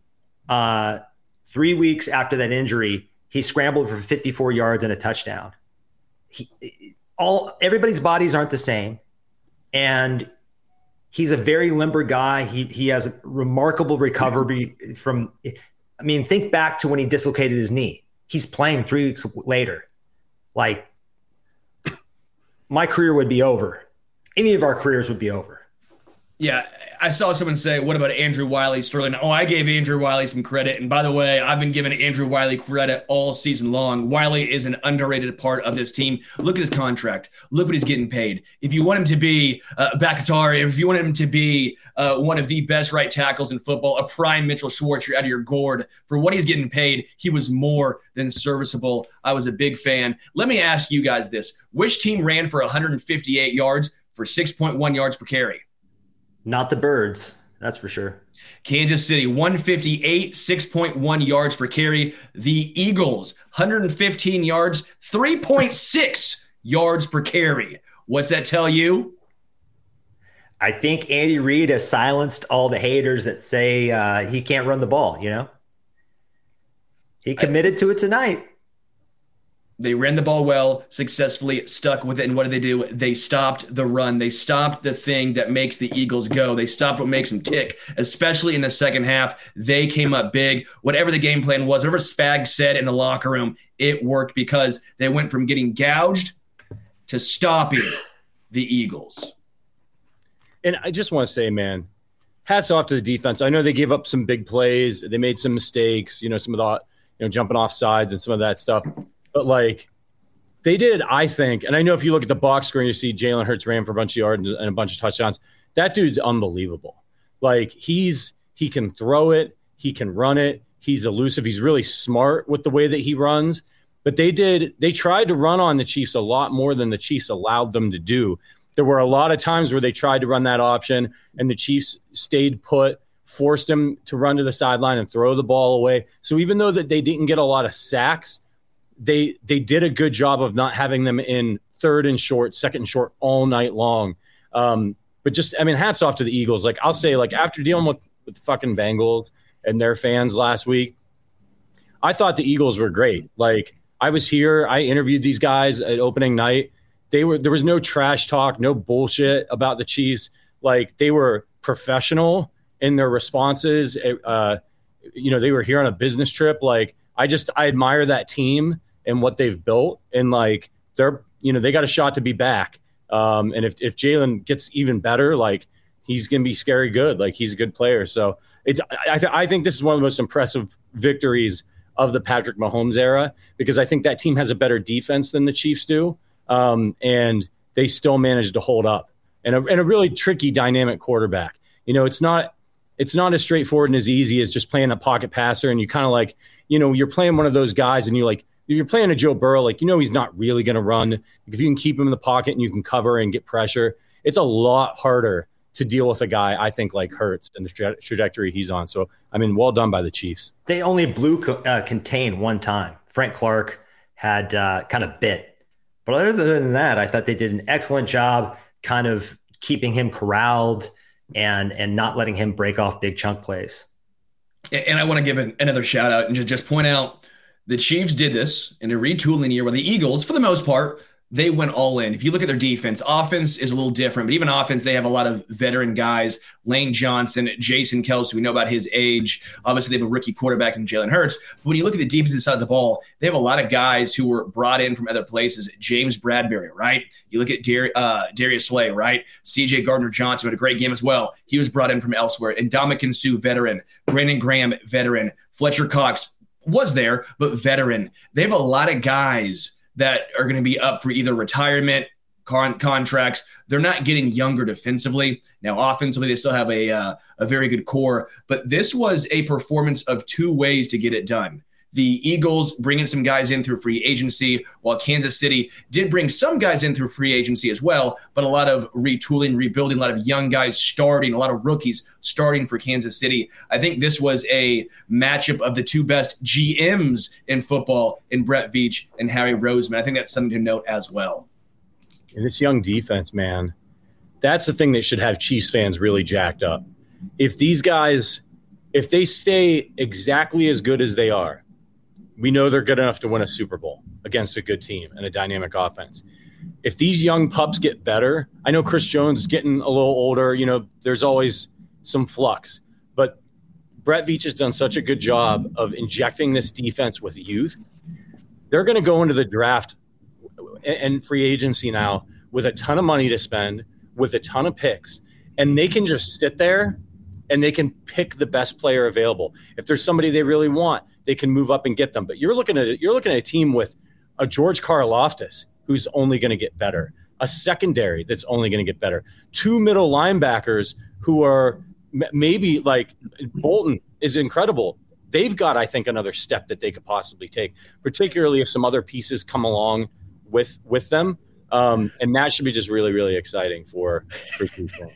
uh, three weeks after that injury, he scrambled for 54 yards and a touchdown. He, all everybody's bodies aren't the same, and he's a very limber guy. He he has a remarkable recovery from. I mean, think back to when he dislocated his knee. He's playing three weeks later. Like my career would be over any of our careers would be over. Yeah, I saw someone say, "What about Andrew Wylie Sterling?" Oh, I gave Andrew Wylie some credit, and by the way, I've been giving Andrew Wylie credit all season long. Wylie is an underrated part of this team. Look at his contract. Look what he's getting paid. If you want him to be uh, Bakhtiari, if you want him to be uh, one of the best right tackles in football, a prime Mitchell Schwartz, you're out of your gourd for what he's getting paid. He was more than serviceable. I was a big fan. Let me ask you guys this: Which team ran for 158 yards? for 6.1 yards per carry. Not the birds, that's for sure. Kansas City, 158, 6.1 yards per carry. The Eagles, 115 yards, 3.6 yards per carry. What's that tell you? I think Andy Reid has silenced all the haters that say uh, he can't run the ball, you know? He committed to it tonight. They ran the ball well, successfully stuck with it. And what did they do? They stopped the run. They stopped the thing that makes the Eagles go. They stopped what makes them tick, especially in the second half. They came up big. Whatever the game plan was, whatever Spag said in the locker room, it worked because they went from getting gouged to stopping the Eagles. And I just want to say, man, hats off to the defense. I know they gave up some big plays. They made some mistakes, you know, some of the, you know, jumping off sides and some of that stuff. But like they did, I think, and I know if you look at the box score you see Jalen Hurts ran for a bunch of yards and a bunch of touchdowns, that dude's unbelievable. Like he's he can throw it, he can run it, he's elusive, he's really smart with the way that he runs. But they did they tried to run on the Chiefs a lot more than the Chiefs allowed them to do. There were a lot of times where they tried to run that option and the Chiefs stayed put, forced him to run to the sideline and throw the ball away. So even though that they didn't get a lot of sacks, they they did a good job of not having them in third and short, second and short all night long. Um, but just I mean, hats off to the Eagles. Like I'll say, like after dealing with with the fucking Bengals and their fans last week, I thought the Eagles were great. Like I was here, I interviewed these guys at opening night. They were there was no trash talk, no bullshit about the Chiefs. Like they were professional in their responses. Uh, you know, they were here on a business trip. Like I just I admire that team and what they've built. And like they're, you know, they got a shot to be back. Um, and if, if Jalen gets even better, like he's going to be scary good. Like he's a good player. So it's, I, I think this is one of the most impressive victories of the Patrick Mahomes era because I think that team has a better defense than the Chiefs do. Um, and they still managed to hold up and a, and a really tricky dynamic quarterback. You know, it's not, it's not as straightforward and as easy as just playing a pocket passer. And you kind of like, you know, you're playing one of those guys and you're like, you're playing a Joe Burrow, like you know he's not really going to run. If you can keep him in the pocket and you can cover and get pressure, it's a lot harder to deal with a guy I think like Hurts and the tra- trajectory he's on. So I mean, well done by the Chiefs. They only blew uh, contain one time. Frank Clark had uh, kind of bit, but other than that, I thought they did an excellent job, kind of keeping him corralled and and not letting him break off big chunk plays. And I want to give another shout out and just just point out the Chiefs did this in a retooling year where the Eagles, for the most part, they went all in. If you look at their defense, offense is a little different, but even offense, they have a lot of veteran guys. Lane Johnson, Jason Kelce, we know about his age. Obviously, they have a rookie quarterback in Jalen Hurts. But when you look at the defensive side of the ball, they have a lot of guys who were brought in from other places. James Bradberry, right? You look at Dar- uh, Darius Slay, right? CJ Gardner Johnson had a great game as well. He was brought in from elsewhere. And Ndamukong Suh, veteran. Brandon Graham, veteran. Fletcher Cox was there, but veteran. They have a lot of guys that are going to be up for either retirement con- contracts. They're not getting younger defensively. Now, offensively, they still have a uh, a very good core, but this was a performance of two ways to get it done. The Eagles bringing some guys in through free agency, while Kansas City did bring some guys in through free agency as well, but a lot of retooling, rebuilding, a lot of young guys starting, a lot of rookies starting for Kansas City. I think this was a matchup of the two best GMs in football in Brett Veach and Harry Roseman. I think that's something to note as well. And this young defense, man, that's the thing that should have Chiefs fans really jacked up. If these guys, if they stay exactly as good as they are, we know they're good enough to win a Super Bowl against a good team and a dynamic offense. If these young pups get better, I know Chris Jones is getting a little older. You know, there's always some flux, but Brett Veach has done such a good job of injecting this defense with youth. They're going to go into the draft and free agency now with a ton of money to spend, with a ton of picks, and they can just sit there and they can pick the best player available. If there's somebody they really want, they can move up and get them. But you're looking at you're looking at a team with a George Karlaftis who's only going to get better, a secondary that's only going to get better, two middle linebackers who are maybe like Bolton is incredible. They've got, I think, another step that they could possibly take, particularly if some other pieces come along with with them. Um, and that should be just really, really exciting for for people.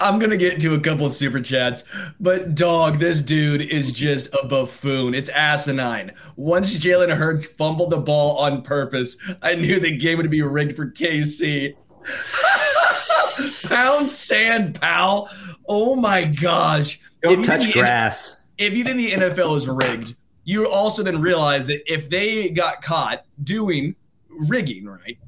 I'm gonna get to a couple of super chats, but dog, this dude is just a buffoon. It's asinine. Once Jalen Hurts fumbled the ball on purpose, I knew the game would be rigged for KC. Pound sand, pal. Oh my gosh. Don't touch grass. if you think the NFL is rigged, you also then realize that if they got caught doing rigging, right,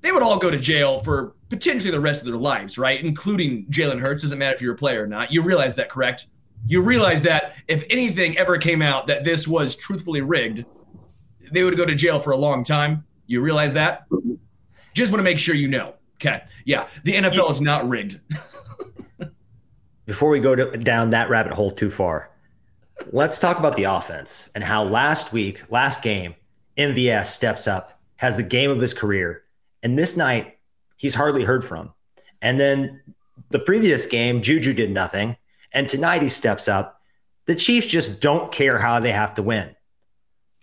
they would all go to jail for potentially the rest of their lives, right? Including Jalen Hurts. Doesn't matter if you're a player or not. You realize that, correct? You realize that if anything ever came out that this was truthfully rigged, they would go to jail for a long time. You realize that? Just want to make sure you know. Okay. Yeah. The NFL is not rigged. Before we go to, down that rabbit hole too far, let's talk about the offense and how last week, last game, MVS steps up, has the game of his career. And this night, he's hardly heard from. And then the previous game, Juju did nothing. And tonight he steps up. The Chiefs just don't care how they have to win.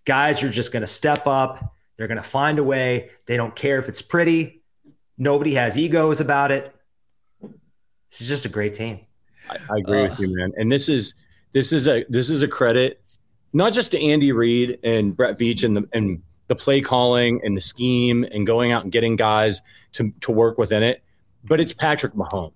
Guys are just going to step up. They're going to find a way. They don't care if it's pretty. Nobody has egos about it. This is just a great team. I, I agree uh, with you, man. And this is this is a this is a credit not just to Andy Reid and Brett Veach and the and the play calling and the scheme and going out and getting guys to, to work within it. But it's Patrick Mahomes.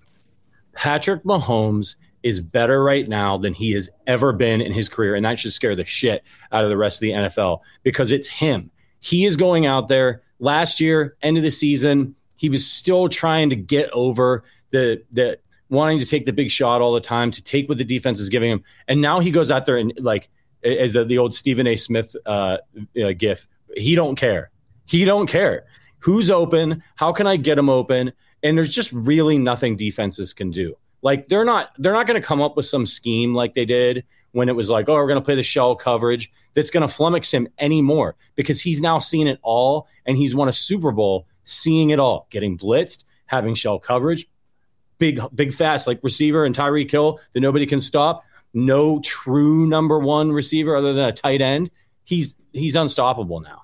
Patrick Mahomes is better right now than he has ever been in his career. And that should scare the shit out of the rest of the NFL because it's him. He is going out there last year, end of the season. He was still trying to get over the, the wanting to take the big shot all the time, to take what the defense is giving him. And now he goes out there and like, as the, old Stephen A. Smith uh, uh, gif, he don't care. He don't care. Who's open? How can I get him open? And there's just really nothing defenses can do. Like they're not they're not going to come up with some scheme like they did when it was like, oh, we're going to play the shell coverage that's going to flummox him anymore because he's now seen it all and he's won a Super Bowl seeing it all, getting blitzed, having shell coverage, big big fast like receiver and Tyreek Hill that nobody can stop. No true number one receiver other than a tight end. He's he's unstoppable now.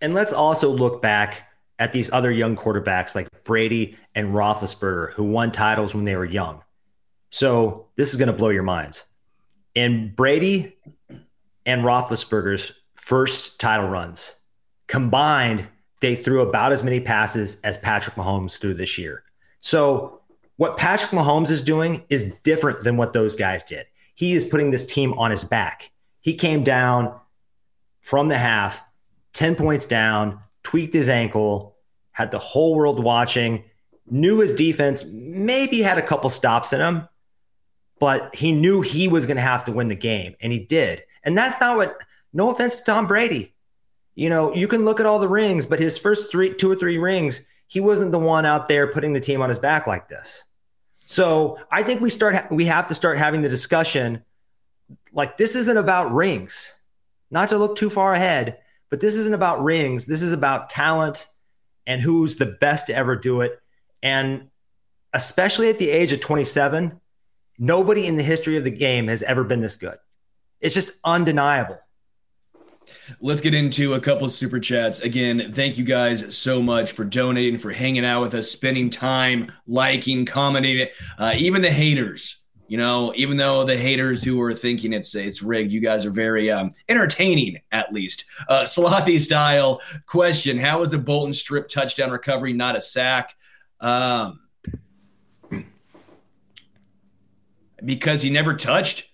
And let's also look back at these other young quarterbacks like Brady and Roethlisberger, who won titles when they were young. So this is going to blow your minds. In Brady and Roethlisberger's first title runs combined, they threw about as many passes as Patrick Mahomes threw this year. So what Patrick Mahomes is doing is different than what those guys did. He is putting this team on his back. He came down from the half 10 points down, tweaked his ankle, had the whole world watching, knew his defense maybe had a couple stops in him, but he knew he was going to have to win the game, and he did. And that's not what, no offense to Tom Brady. You know, you can look at all the rings, but his first three, two or three rings, he wasn't the one out there putting the team on his back like this. So I think we start, we have to start having the discussion like this isn't about rings, not to look too far ahead, but this isn't about rings. This is about talent and who's the best to ever do it. And especially at the age of 27, nobody in the history of the game has ever been this good. It's just undeniable. Let's get into a couple super chats. Again, thank you guys so much for donating, for hanging out with us, spending time, liking, commenting. Uh, even the haters, you know, even though the haters who are thinking it's it's rigged, you guys are very um, entertaining, at least. Uh, Slothy style question: How was the Bolton strip touchdown recovery not a sack? Um, because he never touched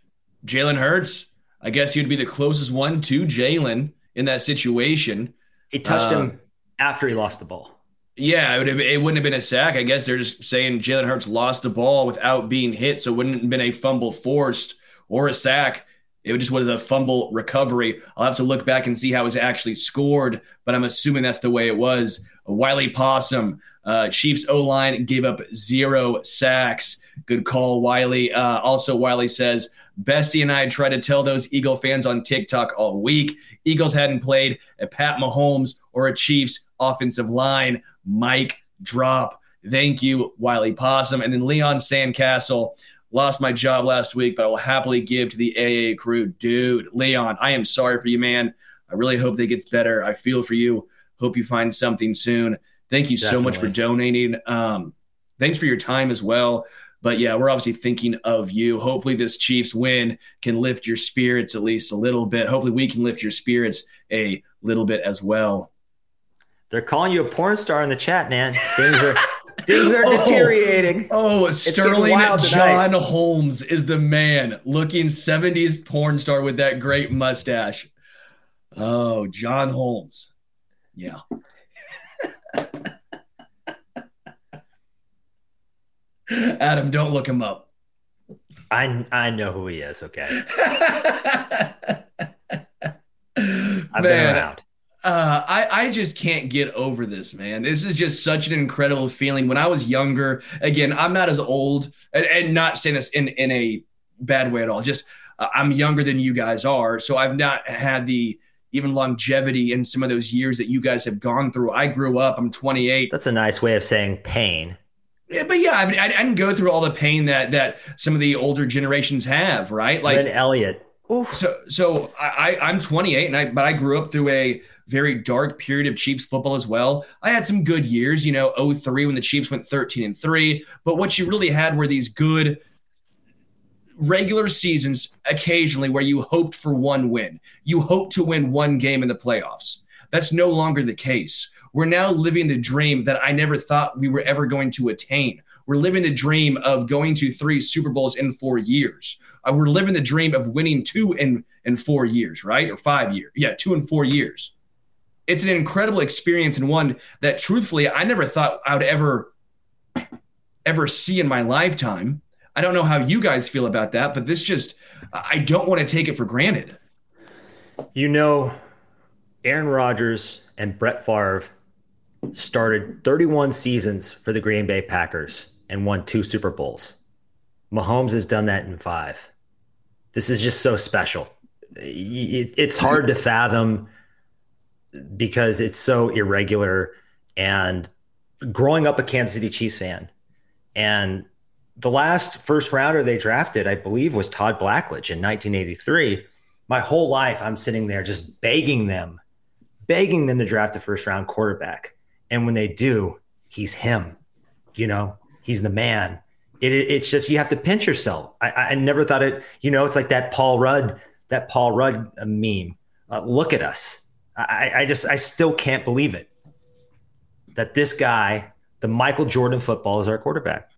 Jalen Hurts. I guess he would be the closest one to Jalen in that situation. He touched uh, him after he lost the ball. Yeah, it, would have, it wouldn't have been a sack. I guess they're just saying Jalen Hurts lost the ball without being hit, so it wouldn't have been a fumble forced or a sack. It just was a fumble recovery. I'll have to look back and see how it was actually scored, but I'm assuming that's the way it was. Wiley Possum, uh, Chiefs O line gave up zero sacks. Good call, Wiley. Uh, also, Wiley says, Bestie and I tried to tell those Eagle fans on TikTok all week. Eagles hadn't played a Pat Mahomes or a Chiefs offensive line. Mike drop. Thank you, Wiley Possum. And then Leon Sandcastle lost my job last week, but I will happily give to the AA crew. Dude, Leon, I am sorry for you, man. I really hope that gets better. I feel for you. Hope you find something soon. Thank you Definitely. so much for donating. Um, thanks for your time as well. But yeah, we're obviously thinking of you. Hopefully, this Chiefs win can lift your spirits at least a little bit. Hopefully, we can lift your spirits a little bit as well. They're calling you a porn star in the chat, man. Things are things are oh, deteriorating. Oh, Sterling John Holmes is the man looking 70s porn star with that great mustache. Oh, John Holmes. Yeah. Adam, don't look him up. I I know who he is, okay. I've Man, been around. Uh, I, I just can't get over this, man. This is just such an incredible feeling. When I was younger, again, I'm not as old, and, and not saying this in, in a bad way at all. Just uh, I'm younger than you guys are, so I've not had the even longevity in some of those years that you guys have gone through. I grew up. I'm 28. That's a nice way of saying pain. Yeah, but yeah, I, mean, I, I, didn't go through all the pain that that some of the older generations have, right? Like Ben Elliott. Oof. So, so I, I'm 28, and I but I grew up through a very dark period of Chiefs football as well. I had some good years, you know, 03 when the Chiefs went 13 and 3, but what you really had were these good regular seasons occasionally where you hoped for one win. You hoped to win one game in the playoffs. That's no longer the case. We're now living the dream that I never thought we were ever going to attain. We're living the dream of going to three Super Bowls in four years. Uh, we're living the dream of winning two in in four years, right? Or five years. Yeah, two in four years it's an incredible experience and one that truthfully I never thought I would ever ever see in my lifetime. I don't know how you guys feel about that, but this just I don't want to take it for granted. You know, Aaron Rodgers and Brett Favre started 31 seasons for the Green Bay Packers and won two Super Bowls. Mahomes has done that in five. This is just so special. It's hard to fathom because it's so irregular. And growing up a Kansas City Chiefs fan, and the last first rounder they drafted, I believe, was Todd Blackledge in 1983. My whole life, I'm sitting there just begging them, begging them to draft the first round quarterback. And when they do, he's him. You know, he's the man. It, it's just you have to pinch yourself. I, I never thought it. You know, it's like that Paul Rudd, that Paul Rudd meme. Uh, look at us I, I just I still can't believe it that this guy, the Michael Jordan football, is our quarterback.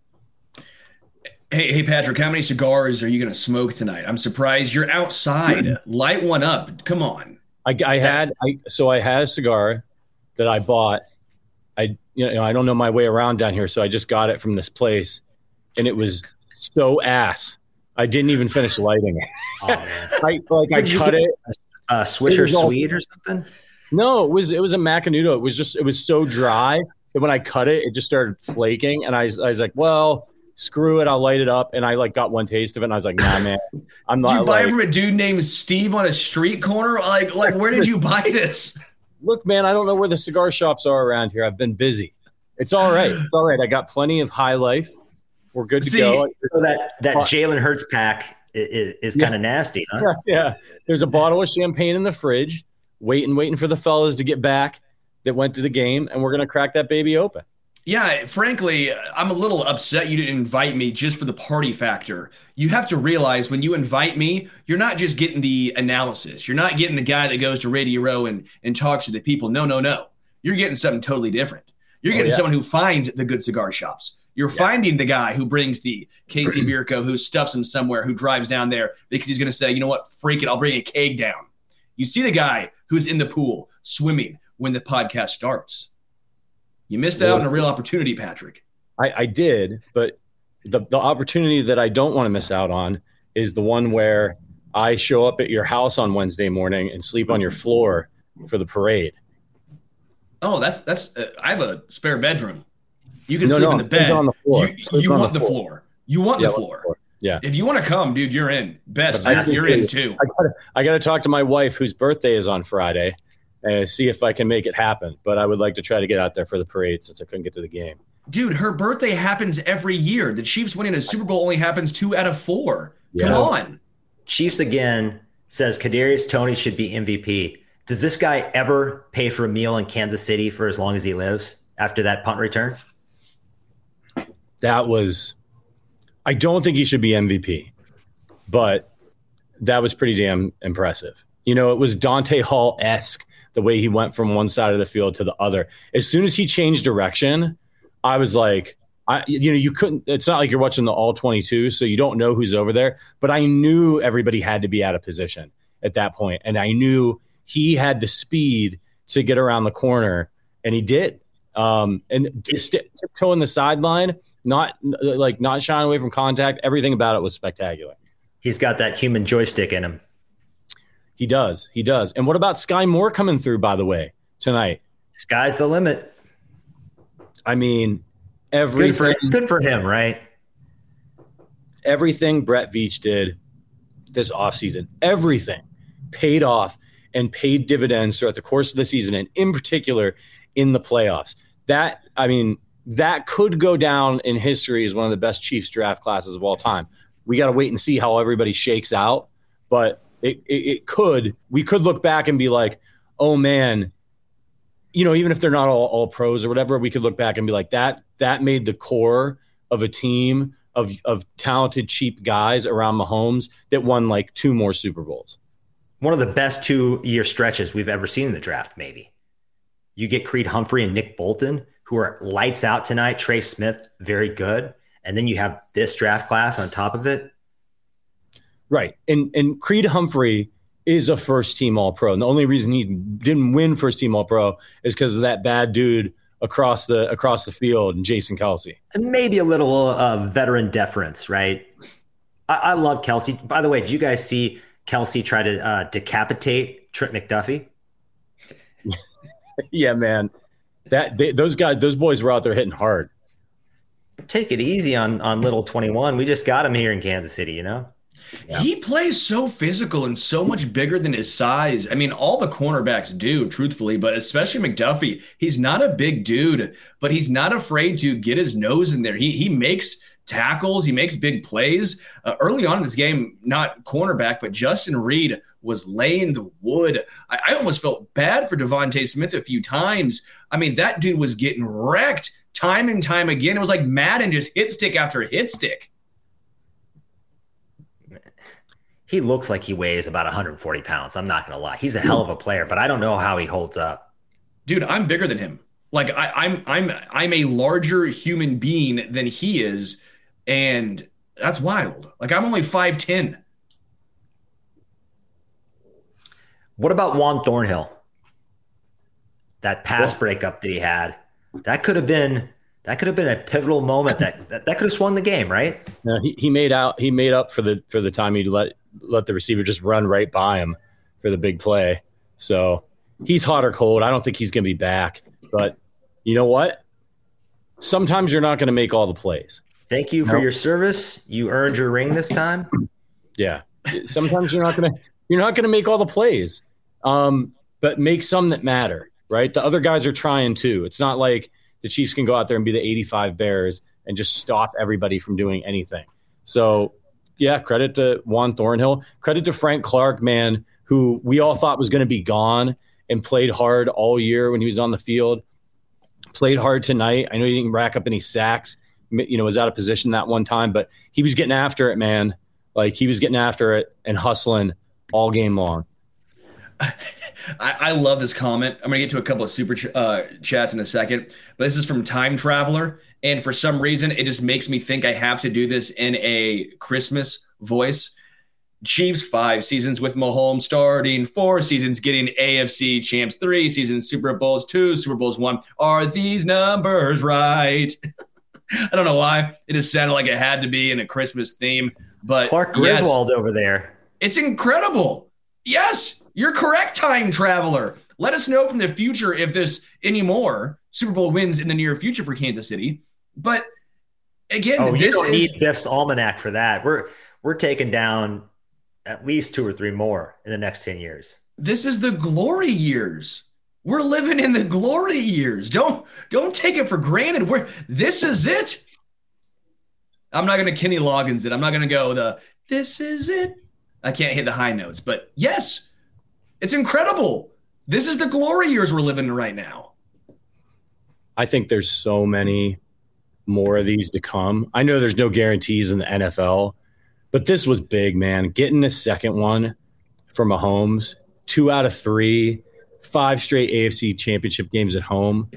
Hey, hey, Patrick, how many cigars are you going to smoke tonight? I'm surprised you're outside. Light one up. Come on. I, I had I so I had a cigar. that I bought. I you know I don't know my way around down here, so I just got it from this place, and it was so ass. I didn't even finish lighting it. Oh, I like I cut it. A Swisher Sweet or something? No, it was it was a Macanudo. It was just it was so dry that when I cut it, it just started flaking, and I, I was like, well screw it, I'll light it up. And I like got one taste of it, and I was like, nah, man, I'm not. Did you buy like, it from a dude named Steve on a street corner? Like, like where did you buy this? Look, man, I don't know where the cigar shops are around here. I've been busy. It's all right. It's all right. I got plenty of high life. We're good to See, go. So that that Jalen Hurts pack is, is kind of nasty, huh? Yeah, yeah. There's a bottle of champagne in the fridge, waiting, waiting for the fellas to get back that went to the game, and we're gonna crack that baby open. Yeah, frankly, I'm a little upset you didn't invite me just for the party factor. You have to realize when you invite me, you're not just getting the analysis. You're not getting the guy that goes to Radio Row and, and talks to the people. No, no, no. You're getting something totally different. You're oh, getting oh, yeah. someone who finds the good cigar shops. You're yeah. finding the guy who brings the Casey Bierko, who stuffs him somewhere, who drives down there because he's going to say, you know what, freak it, I'll bring a keg down. You see the guy who's in the pool swimming when the podcast starts. You missed out on a real opportunity, Patrick. I, I did, but the, the opportunity that I don't want to miss out on is the one where I show up at your house on Wednesday morning and sleep on your floor for the parade. Oh, that's that's. Uh, I have a spare bedroom. You can no, sleep no, in the bed. On the floor. You, you want the floor. floor. You want yeah, the floor. floor. Yeah. If you want to come, dude, you're in. Best, you're in too. I gotta, I gotta talk to my wife, whose birthday is on Friday, and see if I can make it happen. But I would like to try to get out there for the parade since I couldn't get to the game. Dude, her birthday happens every year. The Chiefs winning a Super Bowl only happens two out of four. Yeah. Come on. Chiefs again says Kadarius Toney should be MVP. Does this guy ever pay for a meal in Kansas City for as long as he lives after that punt return? That was I don't think he should be MVP, but that was pretty damn impressive. You know, it was Dante Hall esque the way he went from one side of the field to the other. As soon as he changed direction, I was like, I, you know, you couldn't. It's not like you're watching the all 22, so you don't know who's over there. But I knew everybody had to be out of position at that point, and I knew he had the speed to get around the corner, and he did. Um, and tiptoeing the sideline, not like not shying away from contact. Everything about it was spectacular. He's got that human joystick in him. He does. He does. And what about Skyy Moore coming through, by the way, tonight? Sky's the limit. I mean, everything. Good for, good for him, right? Everything Brett Veach did this offseason, everything paid off and paid dividends throughout the course of the season, and in particular in the playoffs. That, I mean, that could go down in history as one of the best Chiefs draft classes of all time. We got to wait and see how everybody shakes out. But it, it, it could we could look back and be like, oh man, you know, even if they're not all, all pros or whatever, we could look back and be like that that made the core of a team of of talented cheap guys around Mahomes that won like two more Super Bowls. One of the best two year stretches we've ever seen in the draft, maybe. You get Creed Humphrey and Nick Bolton, who are lights out tonight. Trey Smith, very good. And then you have this draft class on top of it. Right. And and Creed Humphrey is a first team all pro. And the only reason he didn't win first team all pro is because of that bad dude across the across the field and Jason Kelce. And maybe a little uh, veteran deference, right? I, I, love Kelce. By the way, did you guys see Kelce try to uh, decapitate Trent McDuffie? yeah, man. That they, those guys, those boys were out there hitting hard. Take it easy on on little twenty one. We just got him here in Kansas City, you know. Yeah. He plays so physical and so much bigger than his size. I mean, all the cornerbacks do, truthfully, but especially McDuffie. He's not a big dude, but he's not afraid to get his nose in there. He he makes tackles, he makes big plays. Uh, early on in this game, not cornerback, but Justin Reid was laying the wood. I, I almost felt bad for DeVonta Smith a few times. I mean, that dude was getting wrecked time and time again. It was like Madden just hit stick after hit stick. He looks like he weighs about 140 pounds. I'm not going to lie. He's a hell of a player, but I don't know how he holds up. Dude, I'm bigger than him. Like I, am I'm, I'm I'm a larger human being than he is, and that's wild. Like I'm only five ten. What about Juan Thornhill? that pass well, breakup that he had. That could have been that could have been a pivotal moment that that, that could have swung the game, right? Yeah, he, he made out he made up for the for the time he let let the receiver just run right by him for the big play. So he's hot or cold. I don't think he's going to be back, but you know what? Sometimes you're not going to make all the plays. Thank you for nope. your service. You earned your ring this time. Yeah. Sometimes you're not going to you're not going to make all the plays. Um, but make some that matter, right? The other guys are trying too. It's not like the Chiefs can go out there and be the 85 Bears and just stop everybody from doing anything. So, yeah, credit to Juan Thornhill. Credit to Frank Clark, man, who we all thought was going to be gone and played hard all year when he was on the field. Played hard tonight. I know he didn't rack up any sacks you know, was out of position that one time, but he was getting after it, man. Like he was getting after it and hustling all game long. I, I love this comment. I'm going to get to a couple of super ch- uh, chats in a second, but this is from Time Traveler. And for some reason, it just makes me think I have to do this in a Christmas voice. Chiefs five seasons with Mahomes starting, four seasons getting AFC champs, three seasons Super Bowls, two Super Bowls, one. Are these numbers right? I don't know why. It just sounded like it had to be in a Christmas theme. But Clark Griswold yes, over there. It's incredible. Yes, you're correct, time traveler. Let us know from the future if there's any more Super Bowl wins in the near future for Kansas City. But again, oh, this you don't is, need Biff's almanac for that. We're we're taking down at least two or three more in the next 10 years. This is the glory years. We're living in the glory years. Don't don't take it for granted. We're this is it. I'm not gonna Kenny Loggins it. I'm not gonna go the this is it. I can't hit the high notes, but yes, it's incredible. This is the glory years we're living in right now. I think there's so many more of these to come. I know there's no guarantees in the NFL, but this was big, man. Getting the second one from Mahomes, two out of three five straight AFC championship games at home.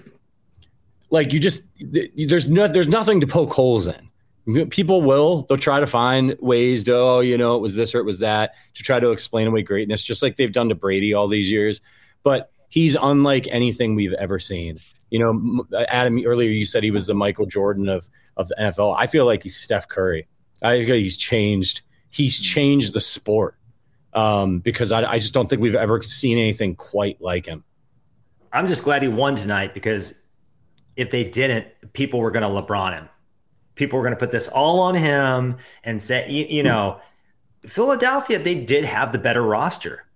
Like you just there's no there's nothing to poke holes in. People will they'll try to find ways to oh you know it was this or it was that to try to explain away greatness just like they've done to Brady all these years. But he's unlike anything we've ever seen. You know, Adam earlier you said he was the Michael Jordan of of the NFL. I feel like he's Steph Curry. I feel he's changed. He's changed the sport um, because I, I just don't think we've ever seen anything quite like him. I'm just glad he won tonight because if they didn't, people were going to LeBron him. People were going to put this all on him and say, you, you know, Philadelphia, they did have the better roster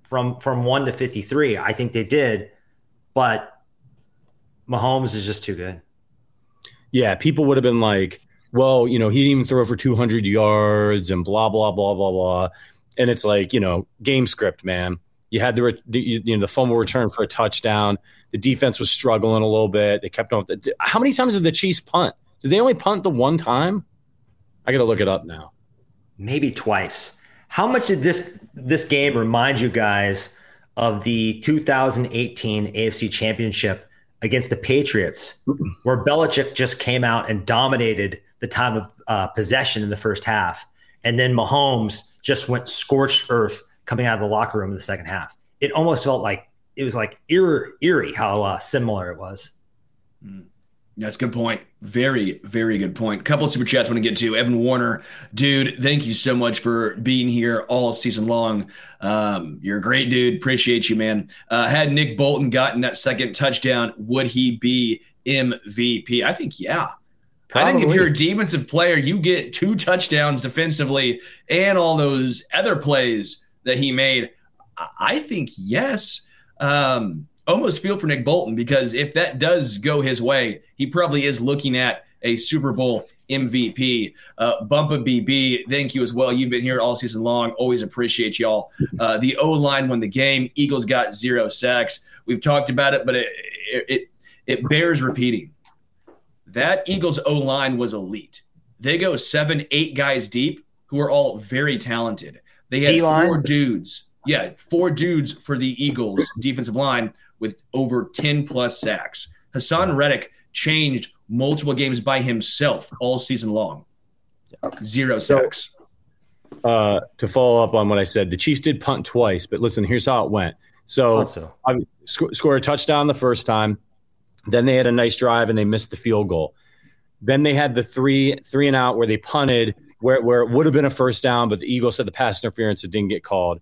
from from one to 53. I think they did, but Mahomes is just too good. Yeah, people would have been like, well, you know, he didn't even throw for 200 yards and blah, blah, blah, blah, blah and it's like you know game script, man. You had the, the you know the fumble return for a touchdown. The defense was struggling a little bit. They kept on. How many times did the Chiefs punt? Did they only punt the one time? I got to look it up now. Maybe twice. How much did this this game remind you guys of the 2018 AFC Championship against the Patriots, where Belichick just came out and dominated the time of uh, possession in the first half, and then Mahomes just went scorched earth coming out of the locker room in the second half. It almost felt like it was like eerie, eerie how uh, similar it was. Mm. That's a good point. Very, very good point. Couple of super chats I want to get to. Evan Warner, dude, thank you so much for being here all season long. Um, you're a great dude. Appreciate you, man. Uh, had Nick Bolton gotten that second touchdown, would he be MVP? I think, yeah. Probably. I think if you're a defensive player, you get two touchdowns defensively and all those other plays that he made. I think yes. Um, almost feel for Nick Bolton because if that does go his way, he probably is looking at a Super Bowl MVP. Uh, Bumpa BB, thank you as well. You've been here all season long. Always appreciate y'all. Uh, the O line won the game. Eagles got zero sacks. We've talked about it, but it it, it bears repeating that Eagles O line was elite. They go seven, eight guys deep who are all very talented. They had D-line. four dudes. Yeah, four dudes for the Eagles defensive line with over 10 plus sacks. Haason Reddick changed multiple games by himself all season long. Zero sacks. Uh, to follow up on what I said, the Chiefs did punt twice, but listen, here's how it went. So, I sc- scored a touchdown the first time. Then they had a nice drive and they missed the field goal. Then they had the three three and out where they punted where, where it would have been a first down, but the Eagles said the pass interference it didn't get called.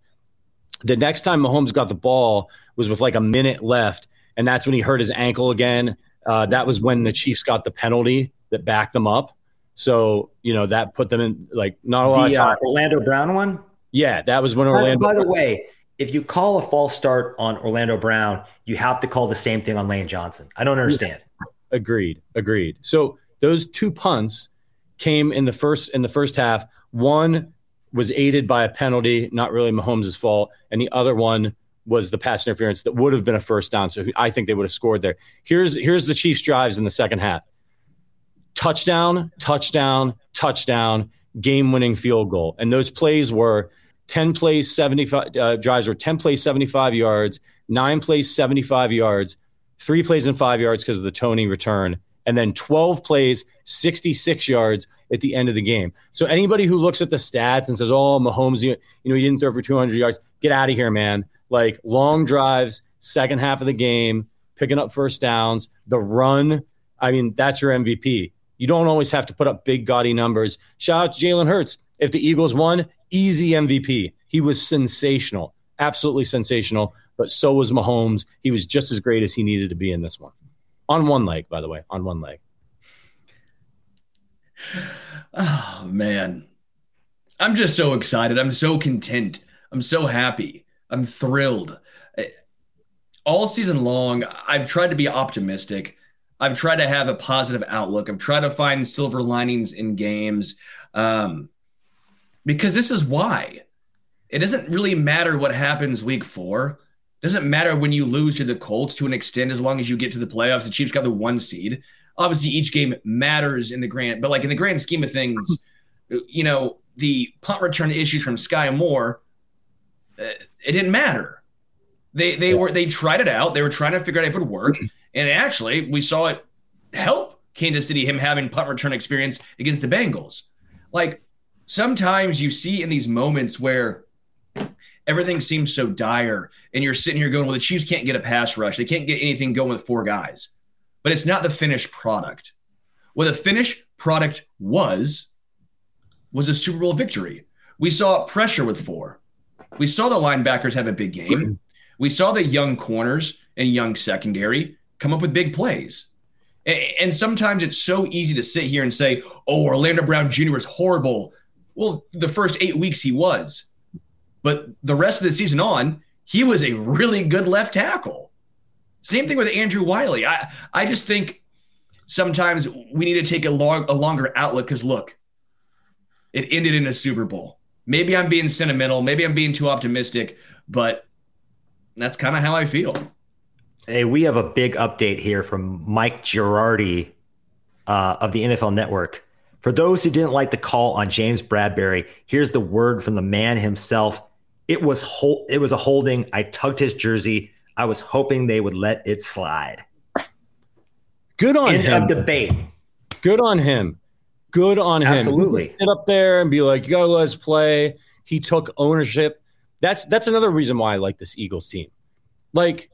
The next time Mahomes got the ball was with like a minute left, and that's when he hurt his ankle again. Uh, that was when the Chiefs got the penalty that backed them up. So you know that put them in like not a lot the, of time. Uh, Orlando Brown one. Yeah, that was when Orlando. By, by the way, if you call a false start on Orlando Brown, you have to call the same thing on Lane Johnson. I don't understand. Agreed. Agreed. So those two punts came in the first in the first half. One was aided by a penalty, not really Mahomes' fault, and the other one was the pass interference that would have been a first down. So I think they would have scored there. Here's here's the Chiefs' drives in the second half. Touchdown, touchdown, touchdown, game-winning field goal, and those plays were 10 plays, 75 uh, drives were 10 plays, 75 yards, nine plays, 75 yards, three plays and five yards because of the Toney return, and then 12 plays, 66 yards at the end of the game. So anybody who looks at the stats and says, "Oh, Mahomes, you, know, he didn't throw for 200 yards," get out of here, man. Like long drives, second half of the game, picking up first downs, the run. I mean, that's your MVP. You don't always have to put up big, gaudy numbers. Shout out to Jalen Hurts. If the Eagles won, easy MVP. He was sensational, absolutely sensational. But so was Mahomes. He was just as great as he needed to be in this one. On one leg, by the way, on one leg. Oh, man. I'm just so excited. I'm so content. I'm so happy. I'm thrilled. All season long, I've tried to be optimistic. I've tried to have a positive outlook. I've tried to find silver linings in games um, because this is why. It doesn't really matter what happens week four. Doesn't matter when you lose to the Colts to an extent as long as you get to the playoffs. The Chiefs got the one seed. Obviously, each game matters in the grand, but like in the grand scheme of things, you know, the punt return issues from Skyy Moore, uh, it didn't matter. They they were they tried it out. They were trying to figure out if it would work, and actually, we saw it help Kansas City him having punt return experience against the Bengals. Like sometimes you see in these moments where everything seems so dire, and you're sitting here going, "Well, the Chiefs can't get a pass rush. They can't get anything going with four guys." But it's not the finished product. What the finished product was was a Super Bowl victory. We saw pressure with four. We saw the linebackers have a big game. Mm-hmm. We saw the young corners and young secondary come up with big plays. And sometimes it's so easy to sit here and say, oh, Orlando Brown Jr. is horrible. Well, the first eight weeks he was. But the rest of the season on, he was a really good left tackle. Same thing with Andrew Wylie. I, I just think sometimes we need to take a, long, a longer outlook because look, it ended in a Super Bowl. Maybe I'm being sentimental. Maybe I'm being too optimistic, but that's kind of how I feel. Hey, we have a big update here from Mike Giardi uh, of the NFL Network. For those who didn't like the call on James Bradberry, here's the word from the man himself. It was hol- it was a holding. I tugged his jersey. I was hoping they would let it slide. Good on End him. of debate. Good on him. Good on him. Absolutely. Sit up there and be like, "Yo, let's play." He took ownership. That's that's another reason why I like this Eagles team. Like,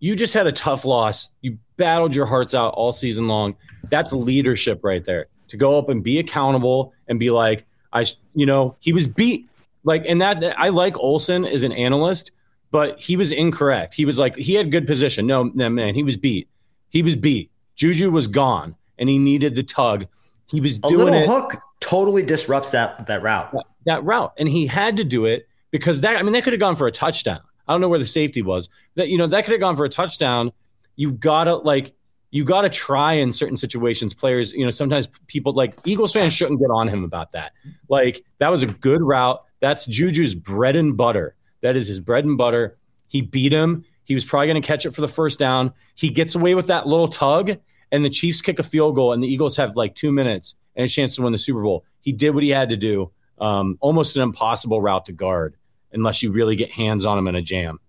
you just had a tough loss. You battled your hearts out all season long. That's leadership right there. To go up and be accountable and be like, I, you know, he was beat. Like, and that I like Olsen as an analyst, but he was incorrect. He was like, he had good position. No, no man, he was beat. He was beat. Juju was gone, and he needed the tug. He was doing A little it hook totally disrupts that that route. that, that route, and he had to do it because that. I mean, that could have gone for a touchdown. I don't know where the safety was. That you know that could have gone for a touchdown. You've got to like you got to try in certain situations. Players, you know, sometimes people like Eagles fans shouldn't get on him about that. Like that was a good route. That's Juju's bread and butter. That is his bread and butter. He beat him. He was probably going to catch it for the first down. He gets away with that little tug, and the Chiefs kick a field goal, and the Eagles have like two minutes and a chance to win the Super Bowl. He did what he had to do. Um, almost an impossible route to guard unless you really get hands on him in a jam.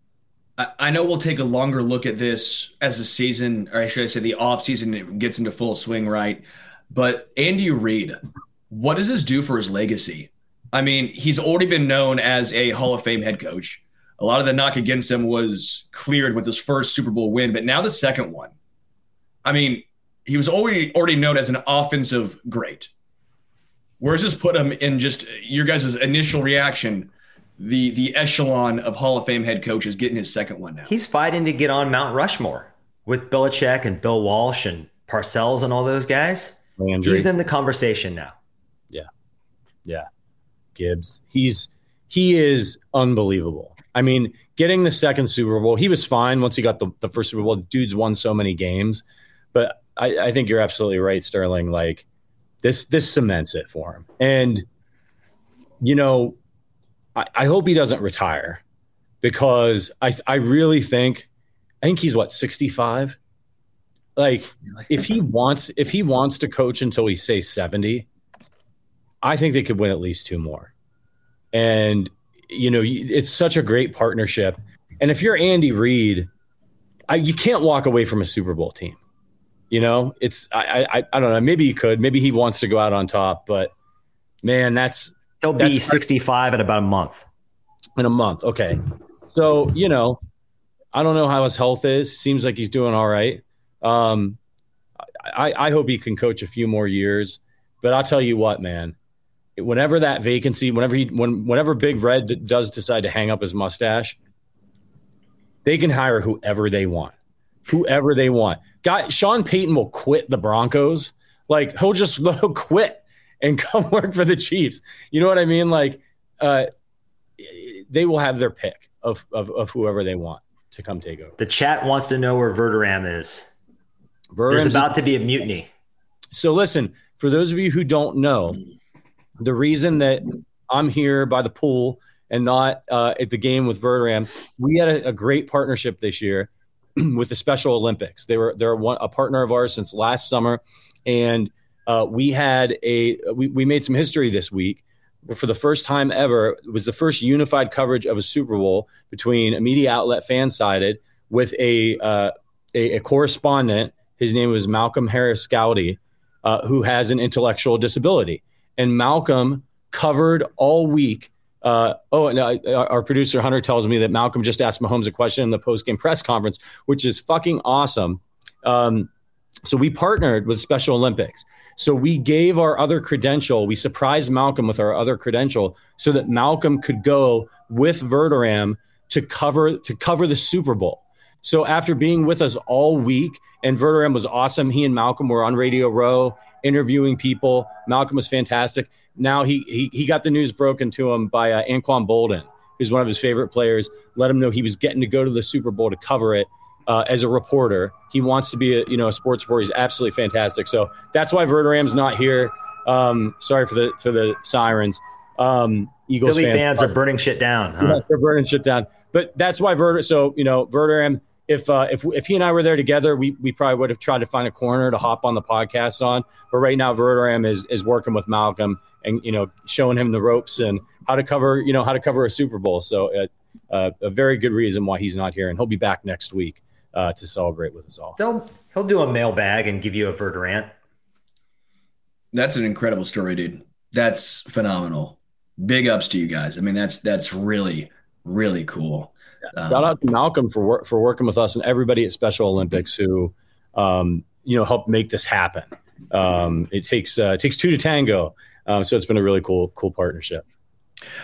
I, know we'll take a longer look at this as the season, or should I say the off season gets into full swing, right? But Andy Reid, what does this do for his legacy? I mean, he's already been known as a Hall of Fame head coach. a lot of the knock against him was cleared with his first Super Bowl win, but now the second one. I mean, he was already already known as an offensive great. Where's this put him in just your guys' initial reaction? The the echelon of Hall of Fame head coaches getting his second one now. He's fighting to get on Mount Rushmore with Belichick and Bill Walsh and Parcells and all those guys. Landry. He's in the conversation now. Yeah. Yeah. Gibbs. He's he is unbelievable. I mean, getting the second Super Bowl, he was fine once he got the, the first Super Bowl. Dude's won so many games. But I, I think you're absolutely right, Sterling. Like this this cements it for him. And you know, I, I hope he doesn't retire because I I really think I think he's what 65 like if he wants if he wants to coach until he say 70 i think they could win at least two more. And you know it's such a great partnership. And if you're andy reid I, you can't walk away from a super bowl team. You know it's I, I i don't know. Maybe he could. Maybe he wants to go out on top. But man that's he'll be that's 65 in about a month. In a month. Okay. So you know i don't know how his health is. Seems like he's doing all right. Um, I, I hope he can coach a few more years. But I'll tell you what, man. Whenever that vacancy, whenever he, when, whenever Big Red does decide to hang up his mustache, they can hire whoever they want, whoever they want. Guy, Sean Payton will quit the Broncos. Like he'll just he'll quit and come work for the Chiefs. You know what I mean? Like, uh, they will have their pick of, of, of whoever they want to come take over. The chat wants to know where Verderame is. There's about to be a mutiny. So listen, for those of you who don't know, the reason that I'm here by the pool and not uh, at the game with Verderame, we had a, a great partnership this year with the Special Olympics. They were they're one, a partner of ours since last summer, and uh, we had a we, we made some history this week. For the first time ever, it was the first unified coverage of a Super Bowl between a media outlet, FanSided, with a, uh, a, a correspondent his name was Malcolm Harris Scouty, uh, who has an intellectual disability. And Malcolm covered all week. Uh, oh, and uh, our producer Hunter tells me that Malcolm just asked Mahomes a question in the post-game press conference, which is fucking awesome. Um, so we partnered with Special Olympics. So we gave our other credential. We surprised Malcolm with our other credential so that Malcolm could go with Verderame to cover to cover the Super Bowl. So after being with us all week, and Verderame was awesome. He and Malcolm were on Radio Row interviewing people. Malcolm was fantastic. Now he he, he got the news broken to him by uh, Anquan Boldin, who's one of his favorite players. Let him know he was getting to go to the Super Bowl to cover it. Uh, as a reporter, he wants to be a you know a sports reporter. He's absolutely fantastic. So that's why Verderame's not here. Um, sorry for the for the sirens. Um, Eagles Philly fans, fans are burning shit down. Huh? Yeah, they're burning shit down. But that's why Verder. So you know Verderame if uh, if if he and I were there together, we we probably would have tried to find a corner to hop on the podcast on. But right now, Verderame is is working with Malcolm and you know showing him the ropes and how to cover you know how to cover a Super Bowl. So uh, uh, a very good reason why he's not here, and he'll be back next week uh, to celebrate with us all. They'll he'll do a mailbag and give you a Verderant. That's an incredible story, dude. That's phenomenal. Big ups to you guys. I mean, that's that's really really cool. Um, Shout out to Malcolm for work, for working with us and everybody at Special Olympics who, um, you know, helped make this happen. Um, it takes uh, it takes two to tango, um, so it's been a really cool cool partnership.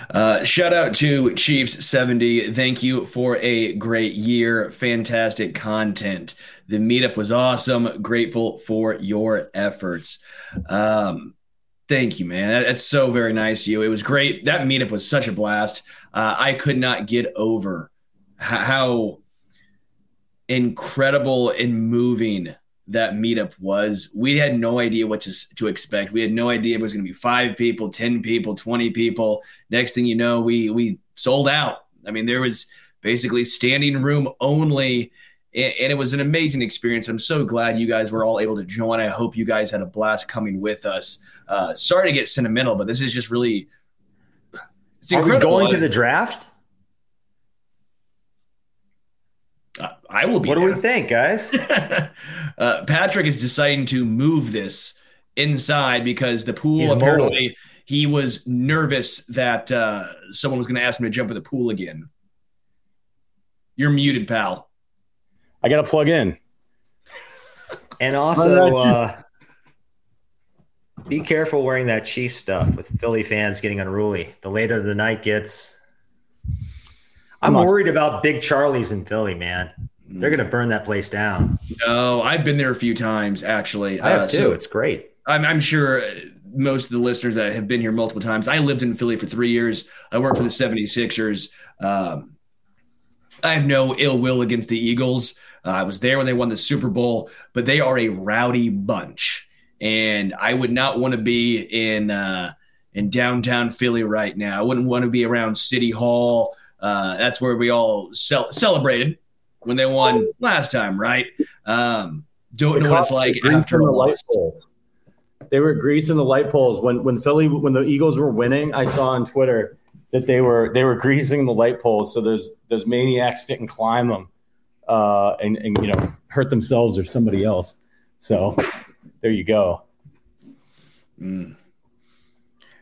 Uh, shout out to Chiefs 70. Thank you for a great year. Fantastic content. The meetup was awesome. Grateful for your efforts. Um, thank you, man. That's so very nice of you. It was great. That meetup was such a blast. Uh, I could not get over how incredible and moving that meetup was. We had no idea what to, to expect. We had no idea it was going to be five people, 10 people, 20 people. Next thing you know, we, we sold out. I mean, there was basically standing room only. And, it was an amazing experience. I'm so glad you guys were all able to join. I hope you guys had a blast coming with us. Uh, sorry to get sentimental, but this is just really. It's incredible. Are we going to the draft? I will be. What there. do we think, guys? uh, Patrick is deciding to move this inside because the pool He's apparently mobile. he was nervous that uh, someone was going to ask him to jump in the pool again. You're muted, pal. I got to plug in. And also, uh, be careful wearing that Chief stuff with Philly fans getting unruly. The later the night gets, I'm, I'm worried about Big Charlie's in Philly, man. They're going to burn that place down. No, I've been there a few times actually. I have uh, too. So it's great. I'm, I'm, sure most of the listeners that have been here multiple times. I lived in Philly for three years. I worked for the 76ers. Um, I have no ill will against the Eagles. Uh, I was there when they won the Super Bowl, but they are a rowdy bunch, and I would not want to be in uh, in downtown Philly right now. I wouldn't want to be around City Hall. Uh, that's where we all cel- celebrated when they won last time, right? Um, don't know what it's like after a loss. They were greasing the light poles when when Philly when the Eagles were winning. I saw on Twitter that they were they were greasing the light poles so those those maniacs didn't climb them uh, and and you know hurt themselves or somebody else. So there you go. Mm.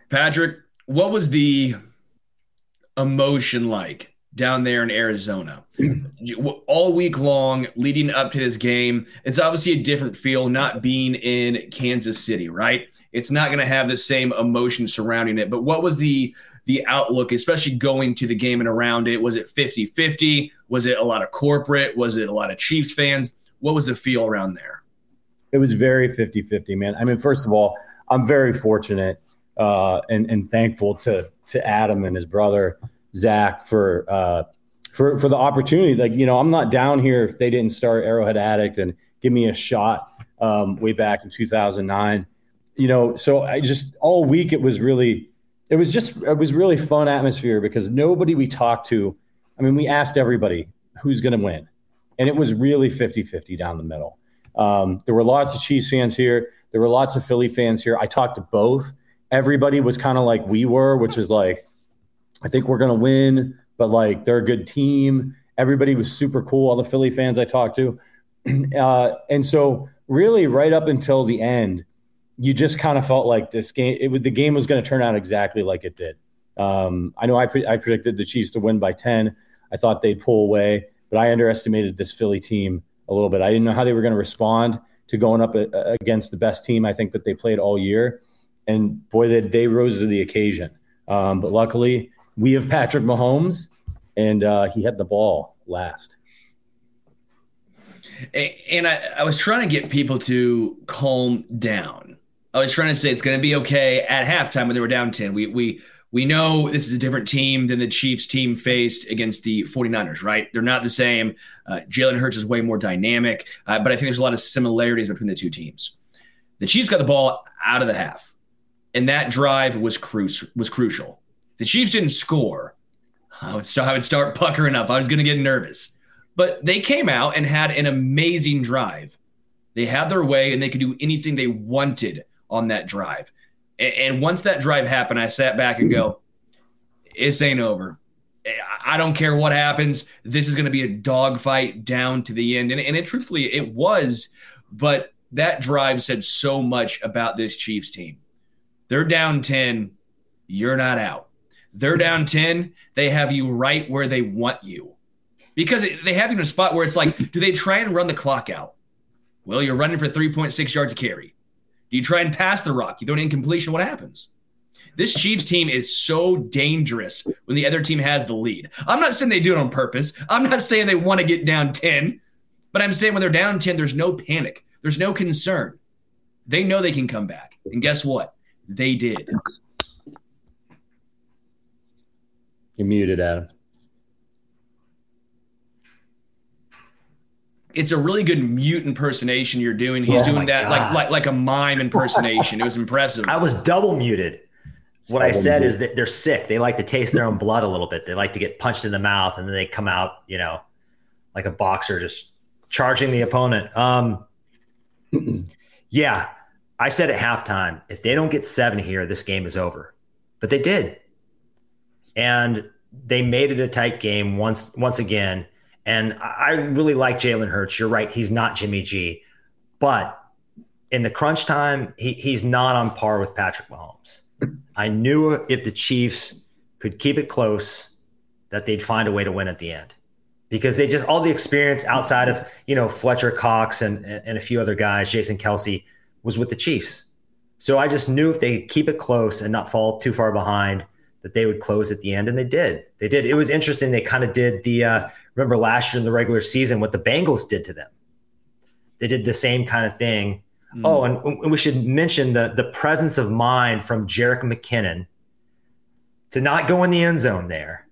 Patrick, what was the emotion like down there in Arizona? All week long leading up to this game, it's obviously a different feel not being in Kansas City, right? It's not going to have the same emotion surrounding it. But what was the the outlook, especially going to the game and around it? Was it 50 50? Was it a lot of corporate? Was it a lot of Chiefs fans? What was the feel around there? It was very 50 50, man. I mean, first of all, I'm very fortunate uh, and, and thankful to, to Adam and his brother, Zach, for, uh, for, for the opportunity. Like, you know, I'm not down here if they didn't start Arrowhead Addict and give me a shot um, way back in 2009. You know, so I just all week it was really it was just it was really fun atmosphere because nobody we talked to i mean we asked everybody who's going to win and it was really 50-50 down the middle um, there were lots of chiefs fans here there were lots of philly fans here i talked to both everybody was kind of like we were which is like i think we're going to win but like they're a good team everybody was super cool all the philly fans i talked to uh, and so really right up until the end you just kind of felt like this game, it, the game was going to turn out exactly like it did. Um, I know I, pre- I predicted the Chiefs to win by 10. I thought they'd pull away, but I underestimated this Philly team a little bit. I didn't know how they were going to respond to going up a, against the best team I think that they played all year. And boy, they, they rose to the occasion. Um, but luckily, we have Patrick Mahomes, and uh, he had the ball last. And I, I was trying to get people to calm down I was trying to say it's going to be okay at halftime when they were down 10. We we we know this is a different team than the Chiefs team faced against the 49ers, right? They're not the same. Uh, Jalen Hurts is way more dynamic, uh, but I think there's a lot of similarities between the two teams. The Chiefs got the ball out of the half, and that drive was, cru- was crucial. The Chiefs didn't score. I would, start, I would start puckering up. I was going to get nervous. But they came out and had an amazing drive. They had their way, and they could do anything they wanted on that drive. And once that drive happened, I sat back and go, this ain't over. I don't care what happens. This is going to be a dogfight down to the end. And, and it truthfully, it was, but that drive said so much about this Chiefs team. They're down 10. You're not out. They're down 10. They have you right where they want you because they have you in a spot where it's like, do they try and run the clock out? Well, you're running for 3.6 yards a carry. Do you try and pass the rock? You throw an incompletion. What happens? This Chiefs team is so dangerous when the other team has the lead. I'm not saying they do it on purpose. I'm not saying they want to get down 10, but I'm saying when they're down 10, there's no panic, there's no concern. They know they can come back. And guess what? They did. You're muted, Adam. it's a really good mute impersonation you're doing. He's oh doing that like, like like a mime impersonation. it was impressive. I was double muted. What double I said muted. is that they're sick. They like to taste their own blood a little bit. They like to get punched in the mouth and then they come out, you know, like a boxer just charging the opponent. Um yeah, I said at halftime, if they don't get 7 here, this game is over. But they did. And they made it a tight game once once again and I really like Jalen Hurts. You're right. He's not Jimmy G. But in the crunch time, he, he's not on par with Patrick Mahomes. I knew if the Chiefs could keep it close, that they'd find a way to win at the end. because they just all the experience outside of you know Fletcher Cox and and a few other guys, Jason Kelce was with the Chiefs. So I just knew if they keep it close and not fall too far behind, that they would close at the end, and they did. They did. It was interesting. They kind of did the uh, remember last year in the regular season what the Bengals did to them. They did the same kind of thing. Mm. Oh, and, and we should mention the the presence of mind from Jerick McKinnon to not go in the end zone there.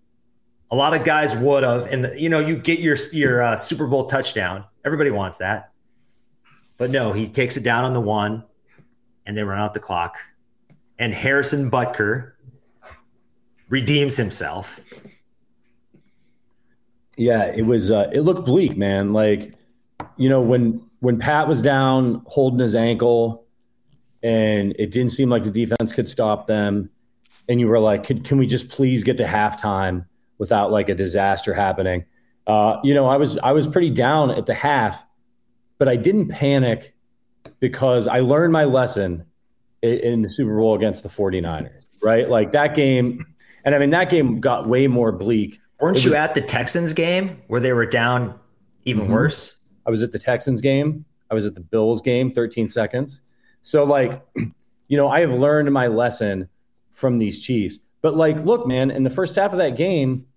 A lot of guys would have, and the, you know, you get your your uh, Super Bowl touchdown. Everybody wants that, but no, he takes it down on the one, and they run out the clock. And Harrison Butker redeems himself. Yeah, it was. Uh, it looked bleak, man. Like, you know, when when Pat was down holding his ankle, and it didn't seem like the defense could stop them and you were like, can, can we just please get to halftime without like a disaster happening? Uh, you know, I was I was pretty down at the half, but I didn't panic because I learned my lesson in, in the Super Bowl against the 49ers, right? Like that game, and I mean that game got way more bleak. Weren't was, you at the Texans game where they were down even mm-hmm. worse? I was at the Texans game. I was at the Bills game, 13 seconds. So like, you know, I have learned my lesson from these Chiefs. But like, look, man, in the first half of that game,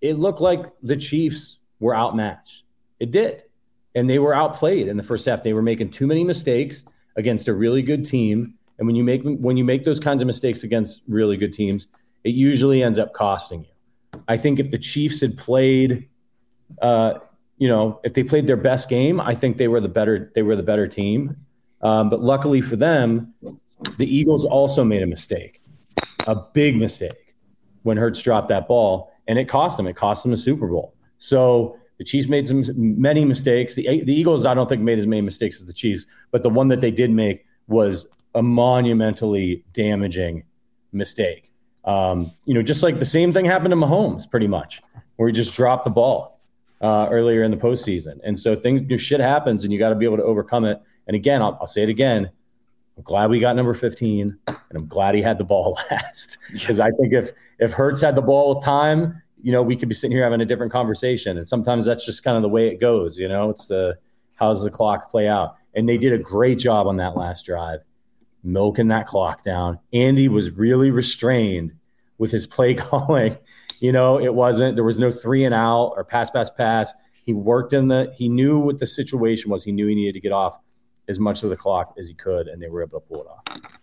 it looked like the Chiefs were outmatched. It did. And they were outplayed in the first half. They were making too many mistakes against a really good team. And when you make when you make those kinds of mistakes against really good teams, it usually ends up costing you. I think if the Chiefs had played uh, you know, if they played their best game, I think they were the better they were the better team. Um, but luckily for them, the Eagles also made a mistake a big mistake when Hurts dropped that ball, and it cost them. It cost them a Super Bowl. So the Chiefs made some many mistakes. The the Eagles, I don't think, made as many mistakes as the Chiefs, but the one that they did make was a monumentally damaging mistake. Um, you know, just like the same thing happened to Mahomes, pretty much, where he just dropped the ball uh, earlier in the postseason. And so things, your shit happens, and you got to be able to overcome it. And again, I'll, I'll say it again I'm glad we got number 15, and I'm glad he had the ball last. Because I think if if Hurts had the ball with time, you know, we could be sitting here having a different conversation. And sometimes that's just kind of the way it goes. You know, it's the how does the clock play out? And they did a great job on that last drive, milking that clock down. Andy was mm-hmm. really restrained with his play calling. You know, it wasn't there was no three and out or pass, pass, pass. He worked in the. He knew what the situation was. He knew he needed to get off as much of the clock as he could, and they were able to pull it off.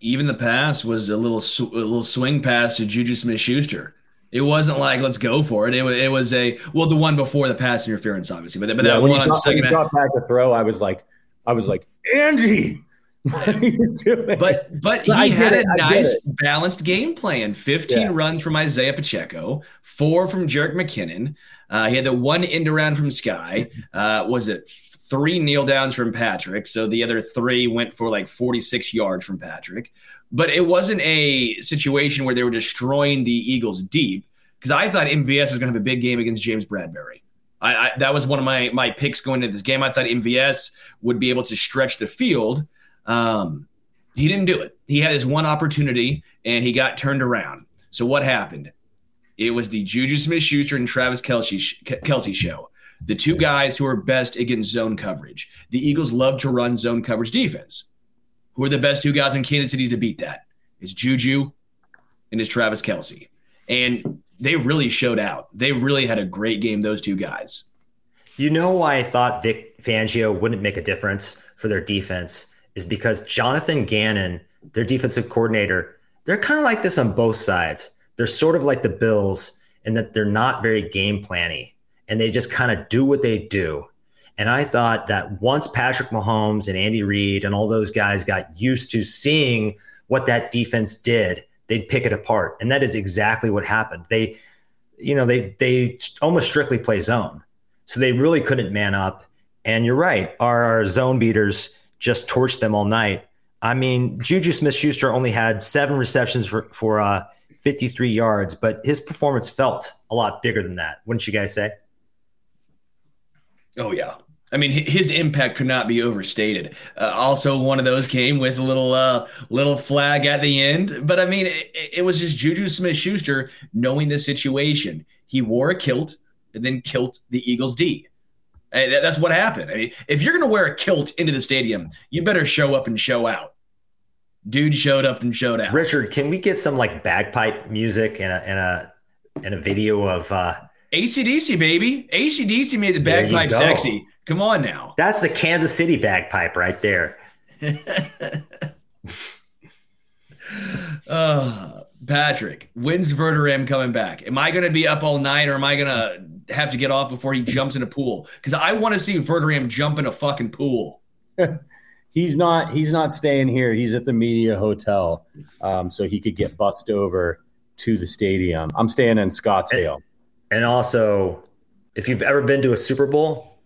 Even the pass was a little sw- a little swing pass to Juju Smith Schuster. It wasn't like let's go for it. It was, it was a well the one before the pass interference, obviously, but, but yeah, that one on second. When he dropped back to throw, I was like, I was like, Andy, what are you doing? But but he I had a nice balanced game plan. Fifteen yeah. runs from Isaiah Pacheco, four from Jerick McKinnon. Uh, he had the one end around from Skyy. Uh, was it three kneel downs from Patrick. So the other three went for like 46 yards from Patrick. But it wasn't a situation where they were destroying the Eagles deep because I thought MVS was going to have a big game against James Bradberry. I, I, that was one of my my picks going into this game. I thought MVS would be able to stretch the field. Um, he didn't do it. He had his one opportunity and he got turned around. So what happened? It was the Juju Smith-Schuster and Travis Kelsey, Kelce show the two guys who are best against zone coverage. The Eagles love to run zone coverage defense. Who are the best two guys in Kansas City to beat that? It's Juju and it's Travis Kelce. And they really showed out. They really had a great game, those two guys. You know why I thought Vic Fangio wouldn't make a difference for their defense is because Jonathan Gannon, their defensive coordinator, they're kind of like this on both sides. They're sort of like the Bills in that they're not very game planny and they just kind of do what they do. And I thought that once Patrick Mahomes and Andy Reid and all those guys got used to seeing what that defense did, they'd pick it apart. And that is exactly what happened. They, you know, they they almost strictly play zone. So they really couldn't man up. And you're right, our zone beaters just torched them all night. I mean, Juju Smith Schuster only had seven receptions for, for uh, 53 yards, but his performance felt a lot bigger than that, wouldn't you guys say? Oh yeah. I mean, his impact could not be overstated. Uh, also, one of those came with a little uh, little flag at the end. But I mean, it, it was just Juju Smith Schuster knowing the situation. He wore a kilt. and then kilt the Eagles D. That's what happened. I mean, if you're going to wear a kilt into the stadium, you better show up and show out. Dude showed up and showed out. Richard, can we get some like bagpipe music and a and a and a video of uh ACDC baby? ACDC made the bagpipe sexy. Come on now. That's the Kansas City bagpipe right there. uh, Patrick, when's Verderame coming back? Am I going to be up all night or am I going to have to get off before he jumps in a pool? Because I want to see Verderame jump in a fucking pool. he's not. He's not staying here. He's at the media hotel, um, so he could get bussed over to the stadium. I'm staying in Scottsdale. And, and also, if you've ever been to a Super Bowl,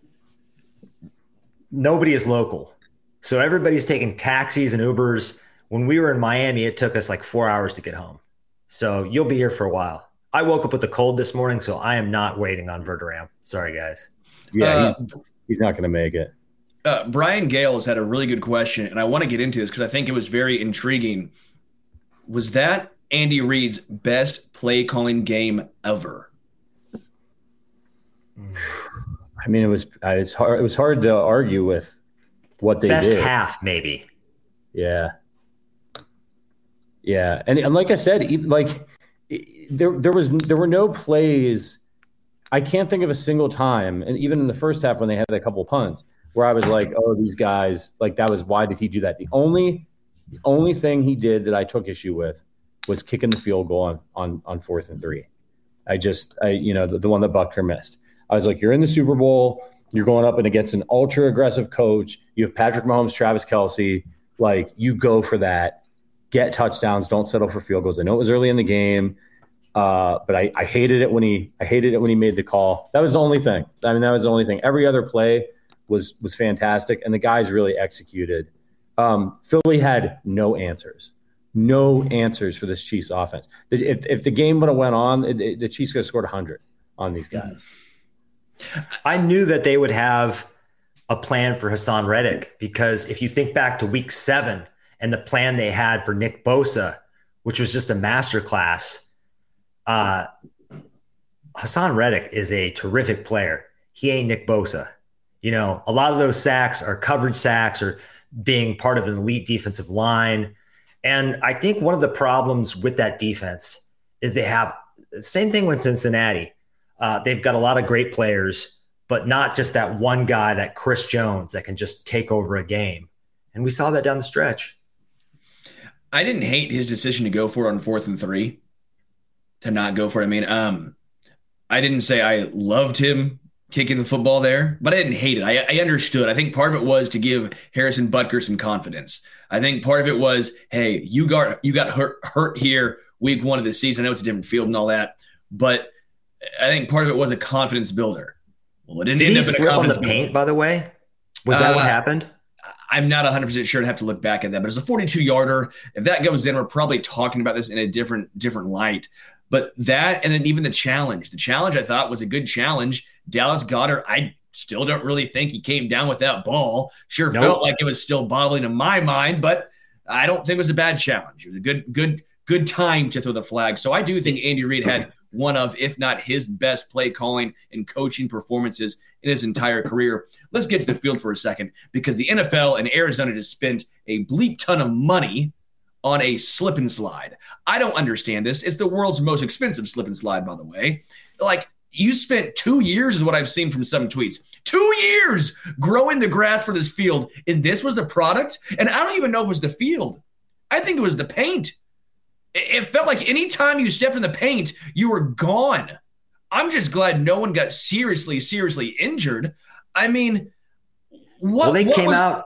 nobody is local. So everybody's taking taxis and Ubers. When we were in Miami, it took us like four hours to get home. So you'll be here for a while. I woke up with a cold this morning, so I am not waiting on Verderame. Sorry, guys. Yeah, uh, he's, he's not going to make it. Uh, Brian Gales had a really good question, and I want to get into this because I think it was very intriguing. Was that Andy Reid's best play calling game ever? I mean, it was it's hard. It was hard to argue with what they best did. half, maybe. Yeah, yeah, and, and like I said, like there there was there were no plays. I can't think of a single time, and even in the first half when they had a couple punts, where I was like, "Oh, these guys, like that was why did he do that?" The only the only thing he did that I took issue with was kicking the field goal on on, on fourth and three. I just, I you know, the, the one that Butker missed. I was like, you're in the Super Bowl. You're going up and against an ultra aggressive coach. You have Patrick Mahomes, Travis Kelce. Like, you go for that. Get touchdowns. Don't settle for field goals. I know it was early in the game, uh, but I, I hated it when he I hated it when he made the call. That was the only thing. I mean, that was the only thing. Every other play was was fantastic, and the guys really executed. Um, Philly had no answers, no answers for this Chiefs offense. If, if the game would have went on, it, it, the Chiefs could have scored hundred on these guys. I knew that they would have a plan for Haason Reddick because if you think back to week seven and the plan they had for Nick Bosa, which was just a masterclass, uh, Haason Reddick is a terrific player. He ain't Nick Bosa. You know, a lot of those sacks are coverage sacks or being part of an elite defensive line. And I think one of the problems with that defense is they have same thing with Cincinnati. Uh, they've got a lot of great players, but not just that one guy, that Chris Jones, that can just take over a game. And we saw that down the stretch. I didn't hate his decision to go for it on fourth and three, to not go for it. I mean, um, I didn't say I loved him kicking the football there, but I didn't hate it. I, I, understood. I think part of it was to give Harrison Butker some confidence. I think part of it was, hey, you got you got hurt hurt here week one of the season. I know it's a different field and all that, but I think part of it was a confidence builder. Well, it didn't Did end up in slip on the paint, builder. by the way? Was that uh, what happened? I'm not 100% sure. I'd have to look back at that, but it's a 42 yarder. If that goes in, we're probably talking about this in a different different light. But that, and then even the challenge. The challenge I thought was a good challenge. Dallas Goedert, I still don't really think he came down with that ball. Sure nope. felt like it was still bobbling in my mind, but I don't think it was a bad challenge. It was a good, good, good time to throw the flag. So I do think Andy Reid had one of, if not his best play calling and coaching performances in his entire career. Let's get to the field for a second because the NFL and Arizona just spent a bleep ton of money on a slip and slide. I don't understand this. It's the world's most expensive slip and slide, by the way. Like, you spent two years, is what I've seen from some tweets. Two years growing the grass for this field, and this was the product. And I don't even know if it was the field. I think it was the paint. It felt like anytime you stepped in the paint, you were gone. I'm just glad no one got seriously, seriously injured. I mean, what? Well, they what came was, out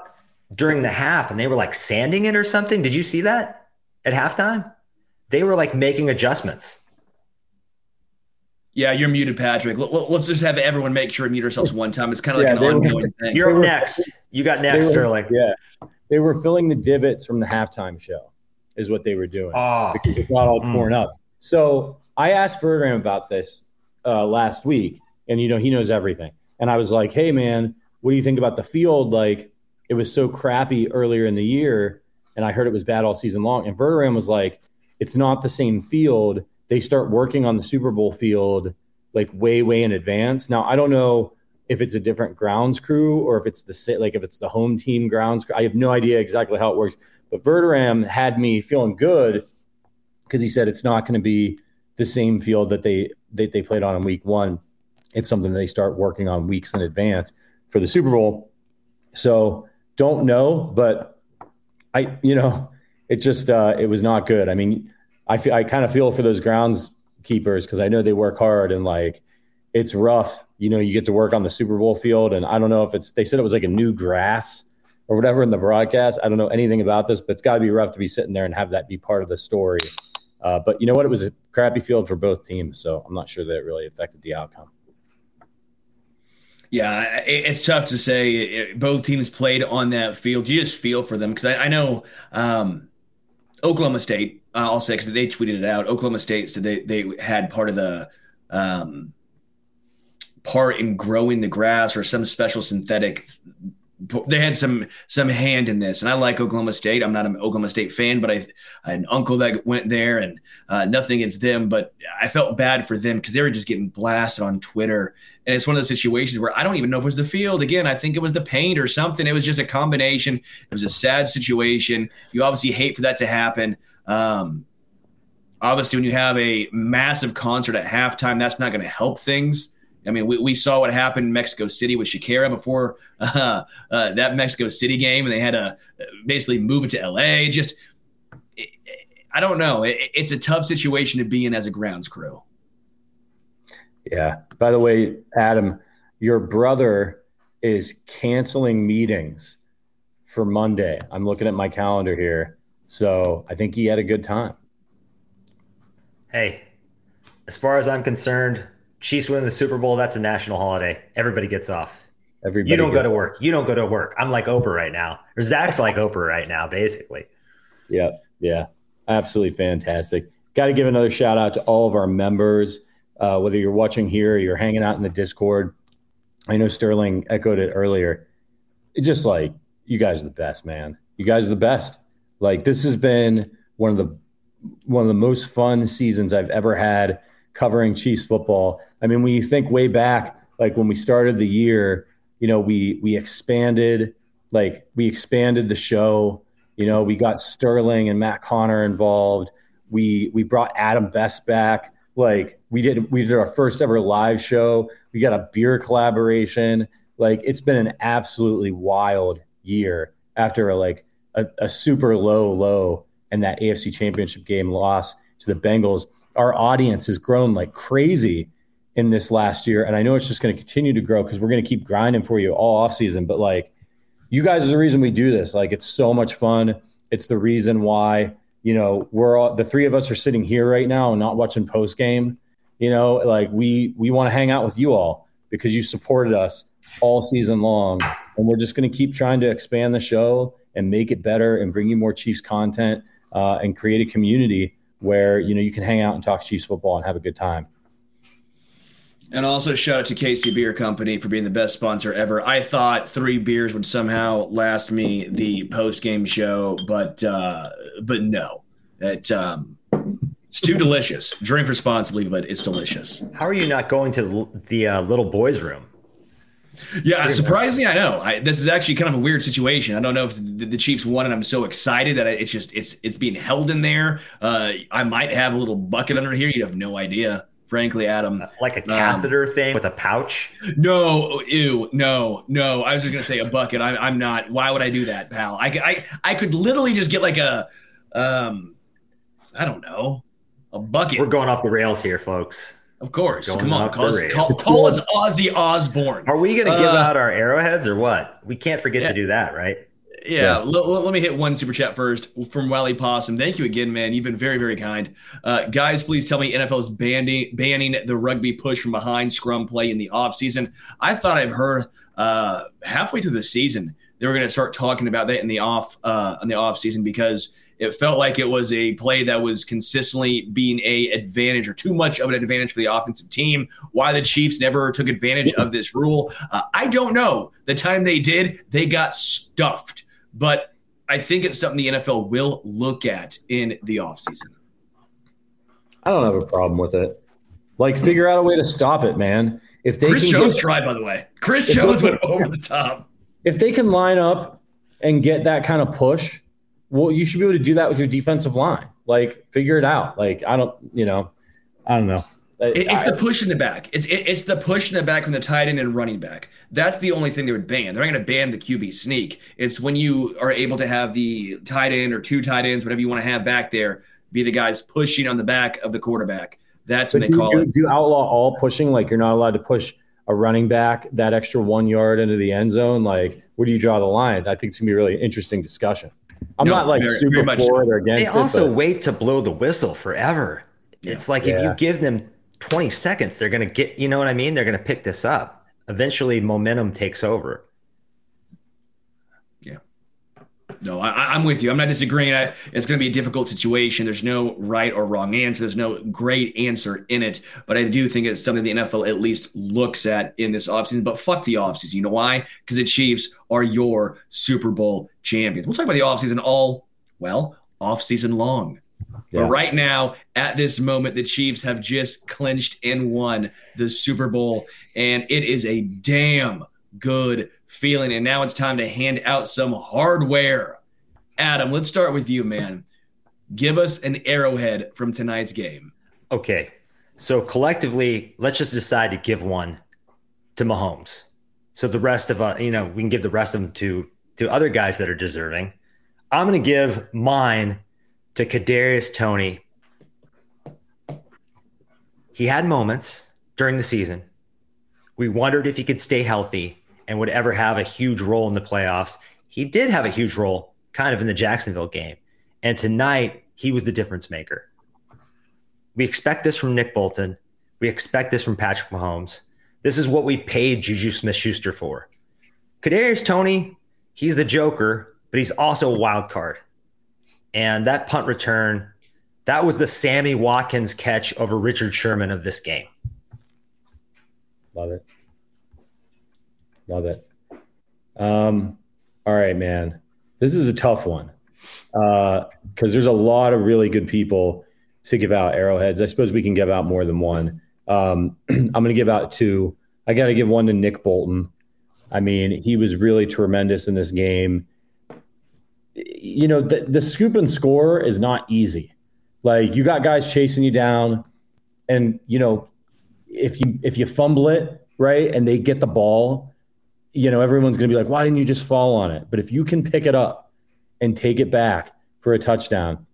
during the half and they were like sanding it or something. Did you see that at halftime? They were like making adjustments. Yeah, you're muted, Patrick. Let's just have everyone make sure to mute ourselves one time. It's kind of like yeah, an ongoing were, thing. You're next. You got next, were, Sterling. Yeah, they were filling the divots from the halftime show is what they were doing. Oh. It's not all torn mm. up. So I asked Verderame about this uh, last week, and you know he knows everything. And I was like, "Hey, man, what do you think about the field? Like, it was so crappy earlier in the year, and I heard it was bad all season long." And Verderame was like, "It's not the same field. They start working on the Super Bowl field like way way in advance. Now I don't know if it's a different grounds crew or if it's the like if it's the home team grounds. I have no idea exactly how it works. But Verderame had me feeling good because he said it's not going to be the same field that they that they played on in week one. It's something they start working on weeks in advance for the Super Bowl. So don't know, but I you know it just uh, it was not good. I mean, I feel I kind of feel for those grounds keepers because I know they work hard and like it's rough. You know, you get to work on the Super Bowl field, and I don't know if it's they said it was like a new grass or whatever in the broadcast. I don't know anything about this, but it's got to be rough to be sitting there and have that be part of the story. Uh, but you know what? It was crappy field for both teams, so I'm not sure that it really affected the outcome. Yeah, it's tough to say. Both teams played on that field. You just feel for them because I, I, know um, Oklahoma State. I'll say because they tweeted it out. Oklahoma State said they they had part of the um, part in growing the grass or some special synthetic they had some some hand in this. And i like oklahoma state. I'm not an oklahoma state fan but i, I had an uncle that went there and uh, nothing against them but i felt bad for them because they were just getting blasted on twitter. And it's one of those situations where i don't even know if it was the field. Again i think it was the paint or something. It was just a combination. It was a sad situation. You obviously hate for that to happen. Um, obviously when you have a massive concert at halftime that's not going to help things I mean, we, we saw what happened in Mexico City with Shakira before uh, uh, that Mexico City game, and they had to basically move it to LA. Just, I don't know. It, it's a tough situation to be in as a grounds crew. Yeah. By the way, Adam, your brother is canceling meetings for Monday. I'm looking at my calendar here. So I think he had a good time. Hey, as far as I'm concerned, Chiefs win the Super Bowl, that's a national holiday. Everybody gets off. Everybody you don't go to off. work. You don't go to work. I'm like Oprah right now. Or Zach's like Oprah right now, basically. Yeah. Yeah. Absolutely fantastic. Got to give another shout out to all of our members, uh, whether you're watching here or you're hanging out in the Discord. I know Sterling echoed it earlier. It just like, you guys are the best, man. You guys are the best. Like, this has been one of the one of the most fun seasons I've ever had covering Chiefs football. I mean, when you think way back, like when we started the year, you know, we we expanded, like we expanded the show. You know, we got Sterling and Matt Connor involved. We we brought Adam Best back. Like we did we did our first ever live show. We got a beer collaboration. Like it's been an absolutely wild year after a, like a, a super low low and that AFC Championship game loss to the Bengals our audience has grown like crazy in this last year. And I know it's just going to continue to grow because we're going to keep grinding for you all off season. But like, you guys is the reason we do this. Like, it's so much fun. It's the reason why, you know, we're all the three of us are sitting here right now and not watching post game. You know, like we we want to hang out with you all because you supported us all season long. And we're just going to keep trying to expand the show and make it better and bring you more Chiefs content uh, and create a community where you know you can hang out and talk Chiefs football and have a good time. And also shout out to KC Bier Company for being the best sponsor ever. I thought three beers would somehow last me the post game show, but uh, but no, it um, it's too delicious. Drink responsibly, but it's delicious. How are you not going to the uh, little boys' room? Yeah, surprisingly, I know. I, this is actually kind of a weird situation. I don't know if the, the Chiefs won, and I'm so excited that it's just it's it's being held in there. Uh, I might have a little bucket under here. You have no idea, frankly, Adam. Uh, like a catheter um, thing with a pouch. No, ew, no, no. I was just gonna say a bucket. I'm, I'm not. Why would I do that, pal? I, I I could literally just get like a, um, I don't know, a bucket. We're going off the rails here, folks. Of course. Come on. Call us, call, call us Ozzy Osbourne. Are we going to uh, give out our arrowheads or what? We can't forget yeah. to do that, right? Yeah, yeah. L- let me hit one super chat first from Wally Possum. Thank you again, man. You've been very, very kind. Uh, guys, please tell me NFL is banning banning the rugby push from behind scrum play in the off season. I thought I've heard uh, halfway through the season they were going to start talking about that in the off uh, in the off season because it felt like it was a play that was consistently being a advantage or too much of an advantage for the offensive team. Why the Chiefs never took advantage of this rule, uh, I don't know. The time they did, they got stuffed. But I think it's something the NFL will look at in the offseason. I don't have a problem with it. Like, figure out a way to stop it, man. If they Chris can Jones get, tried, by the way. Chris Jones went over the top. if they can line up and get that kind of push, well, you should be able to do that with your defensive line. Like, figure it out. Like, I don't, you know, I don't know. Uh, it- it's I- the push in the back. It's it, it's the push in the back from the tight end and running back. That's the only thing they would ban. They're not going to ban the QB sneak. It's when you are able to have the tight end or two tight ends, whatever you want to have back there, be the guys pushing on the back of the quarterback. That's when they do, call do, it. do you outlaw all pushing? Like you're not allowed to push a running back that extra one yard into the end zone. Like where do you draw the line? I think it's gonna be a really interesting discussion. I'm No, not like very- super very much for so. it or against They it. also but wait to blow the whistle forever. It's like if you give them 20 seconds, they're going to get, you know what I mean? They're going to pick this up. Eventually, momentum takes over. Yeah. No, I, I'm with you. I'm not disagreeing. I, it's going to be a difficult situation. There's no right or wrong answer. There's no great answer in it. But I do think it's something the NFL at least looks at in this offseason. But fuck the offseason. You know why? Because the Chiefs are your Super Bowl champions. We'll talk about the offseason all, well, offseason long. Yeah. But right now, at this moment, the Chiefs have just clinched and won the Super Bowl. And it is a damn good feeling. And now it's time to hand out some hardware. Adam, let's start with you, man. Give us an arrowhead from tonight's game. Okay. So collectively, let's just decide to give one to Mahomes. So the rest of us, you know, we can give the rest of them to to other guys that are deserving. I'm going to give mine to Kadarius Toney. He had moments during the season. We wondered if he could stay healthy and would ever have a huge role in the playoffs. He did have a huge role kind of in the Jacksonville game. And tonight, he was the difference maker. We expect this from Nick Bolton. We expect this from Patrick Mahomes. This is what we paid Juju Smith Schuster for. Kadarius Toney, he's the Joker, but he's also a wild card. And that punt return, that was the Sammy Watkins catch over Richard Sherman of this game. Love it. Love it. Um, all right, man. This is a tough one because there's a lot of really good people to give out arrowheads. I suppose we can give out more than one. Um, I'm going to give out two. I got to give one to Nick Bolton. I mean, he was really tremendous in this game. You know, the, the scoop and score is not easy. Like you got guys chasing you down, and you know, if you if you fumble it right and they get the ball, you know, everyone's going to be like, why didn't you just fall on it? But if you can pick it up and take it back for a touchdown,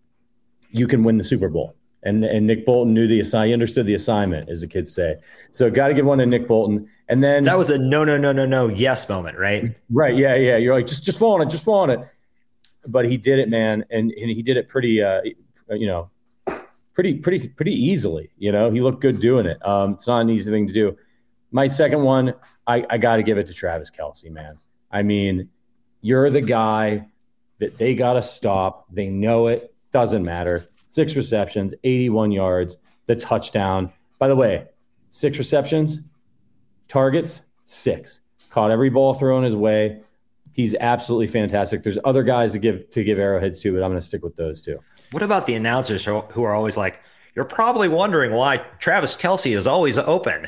you can win the Super Bowl. And and Nick Bolton knew the assignment, he understood the assignment, as the kids say. So got to give one to Nick Bolton. And then That was a no, no, no, no, no, yes moment, right? Right. Yeah. Yeah. You're like, just, just fall on it. Just fall on it. But he did it, man. And, and he did it pretty, uh, you know, pretty, pretty, pretty easily. You know, he looked good doing it. Um, it's not an easy thing to do. My second one, I, I got to give it to Travis Kelce, man. I mean, you're the guy that they got to stop. They know it. Doesn't matter. Six receptions, 81 yards, the touchdown. By the way, six receptions, targets, six. Caught every ball thrown his way. He's absolutely fantastic. There's other guys to give to give arrowheads to, but I'm going to stick with those two. What about the announcers who who are always like, you're probably wondering why Travis Kelce is always open.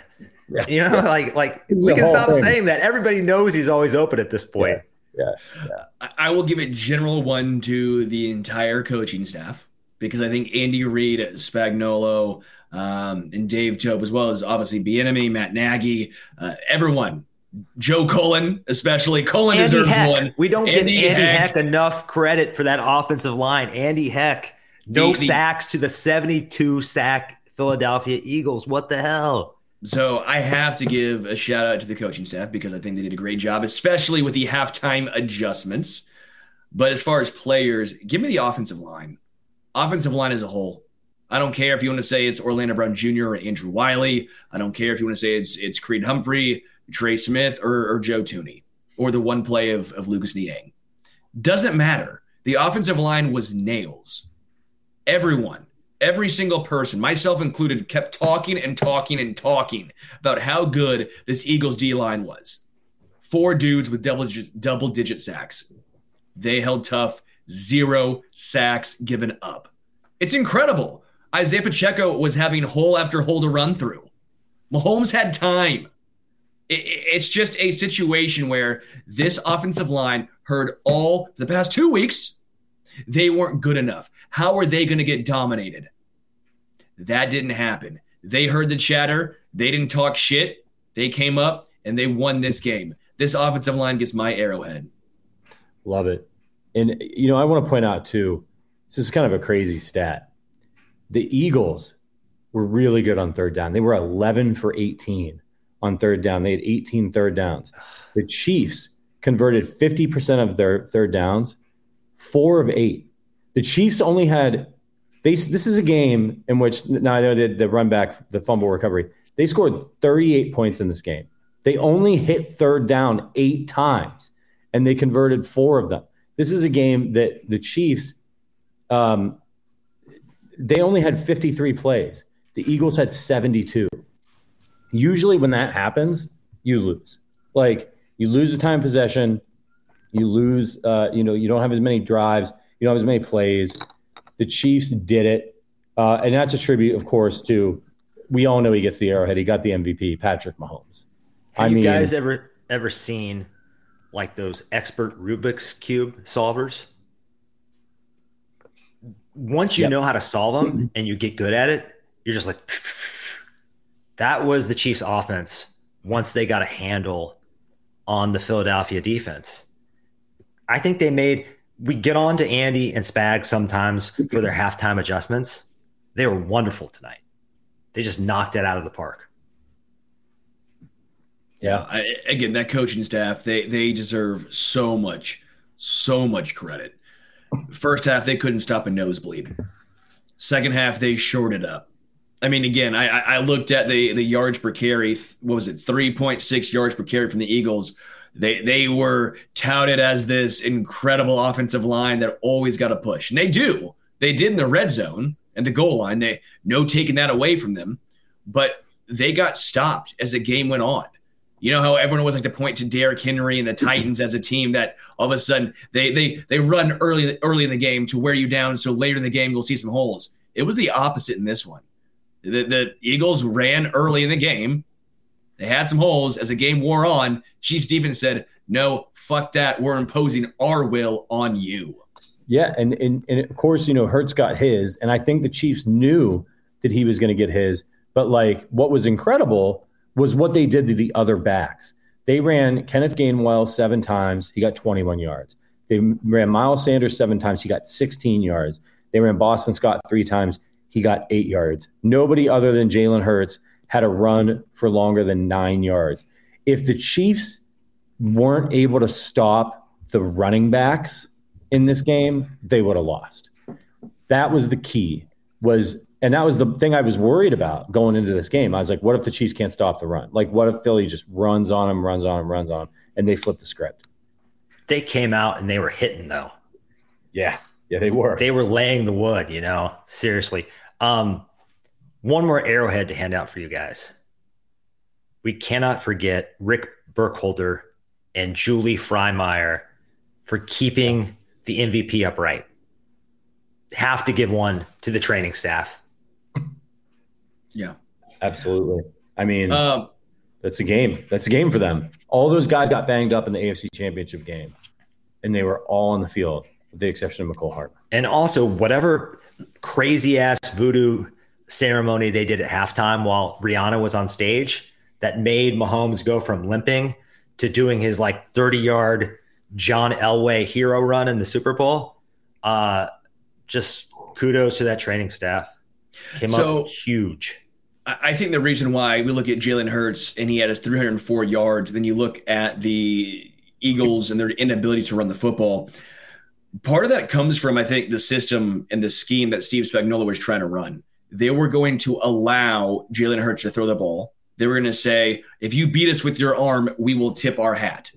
Yeah. You know, like like It's we can stop thing. saying that. Everybody knows he's always open at this point. Yeah. I- I will give it general one to the entire coaching staff because I think Andy Reid, Spagnuolo, um, and Dave Toub, as well as obviously Bieniemy, Matt Nagy, uh, everyone, Joe Cullen, especially Cullen Andy deserves Heck. one. We don't Andy give Andy Heck. Heck. enough credit for that offensive line. Andy Heck, no The- the- sacks to the 72 sack Philadelphia Eagles. What the hell? So I have to give a shout out to the coaching staff because I think they did a great job, especially with the halftime adjustments. But as far as players, give me the offensive line. Offensive line as a whole. I don't care if you want to say it's Orlando Brown Jr. or Andrew Wylie. I don't care if you want to say it's it's Creed Humphrey, Trey Smith, or, or Joe Thuney, or the one play of, of Lucas Niang. Doesn't matter. The offensive line was nails. Everyone, every single person, myself included, kept talking and talking and talking about how good this Eagles D line was. Four dudes with double double digit sacks. They held tough, zero sacks given up. It's incredible. Isaiah Pacheco was having hole after hole to run through. Mahomes had time. It's just a situation where this offensive line heard all the past two weeks they weren't good enough. How are they going to get dominated? That didn't happen. They heard the chatter. They didn't talk shit. They came up and they won this game. This offensive line gets my arrowhead. Love it. And, you know, I want to point out, too, this is kind of a crazy stat. The Eagles were really good on third down. They were 11 for 18 on third down. They had 18 third downs. The Chiefs converted 50% of their third downs, four of eight. The Chiefs only had they, this is a game in which now I know the, the run back, the fumble recovery. They scored 38 points in this game. They only hit third down eight times, and they converted four of them. This is a game that the Chiefs, um, they only had 53 plays. The Eagles had 72. Usually, when that happens, you lose. Like you lose the time possession, you lose. Uh, you know, you don't have as many drives, you don't have as many plays. The Chiefs did it, uh, and that's a tribute, of course, to we all know he gets the arrowhead. He got the MVP, Patrick Mahomes. Have I you mean, guys ever ever seen like those expert Rubik's cube solvers? Once you yep. know how to solve them and you get good at it, you're just like that was the Chiefs offense once they got a handle on the Philadelphia defense. I think they made we get on to Andy and Spag sometimes for their halftime adjustments. They were wonderful tonight. They just knocked it out of the park. Yeah, I, again, that coaching staff they they deserve so much, so much credit. First half they couldn't stop a nosebleed. Second half they shorted up. I mean, again, I I looked at the the yards per carry. What was it? Three point six yards per carry from the Eagles. They they were touted as this incredible offensive line that always got a push, and they do. They did in the red zone and the goal line. They no taking that away from them, but they got stopped as the game went on. You know how everyone was like to point to Derrick Henry and the Titans as a team that all of a sudden they they they run early early in the game to wear you down, so later in the game you'll see some holes. It was the opposite in this one. The, the Eagles ran early in the game. They had some holes as the game wore on. Chief Stevens said, "No, fuck that. We're imposing our will on you." Yeah, and and, and of course, you know, Hurts got his, and I think the Chiefs knew that he was going to get his. But like, what was incredible was what they did to the other backs. They ran Kenneth Gainwell seven times. He got 21 yards. They ran Miles Sanders seven times. He got 16 yards. They ran Boston Scott three times. He got eight yards. Nobody other than Jalen Hurts had a run for longer than nine yards. If the Chiefs weren't able to stop the running backs in this game, they would have lost. That was the key. Was and that was the thing I was worried about going into this game. I was like, what if the Chiefs can't stop the run? Like, what if Philly just runs on him, runs on him, runs on him, and they flip the script? They came out and they were hitting though. Yeah, yeah, they were. They were laying the wood. You know, seriously. Um, one more arrowhead to hand out for you guys. We cannot forget Rick Burkholder and Julie Frymyer for keeping the MVP upright. Have to give one to the training staff. Yeah, absolutely. I mean, um, that's a game. That's a game for them. All those guys got banged up in the AFC Championship game, and they were all on the field, with the exception of Mecole Hardman. And also, whatever crazy ass voodoo ceremony they did at halftime while Rihanna was on stage that made Mahomes go from limping to doing his like 30 yard John Elway hero run in the Super Bowl. Uh, just kudos to that training staff. Came so, up huge. I think the reason why we look at Jalen Hurts and he had his 304 yards, then you look at the Eagles and their inability to run the football. Part of that comes from, I think, the system and the scheme that Steve Spagnuolo was trying to run they were going to allow Jalen Hurts to throw the ball. They were going to say, if you beat us with your arm, we will tip our hat.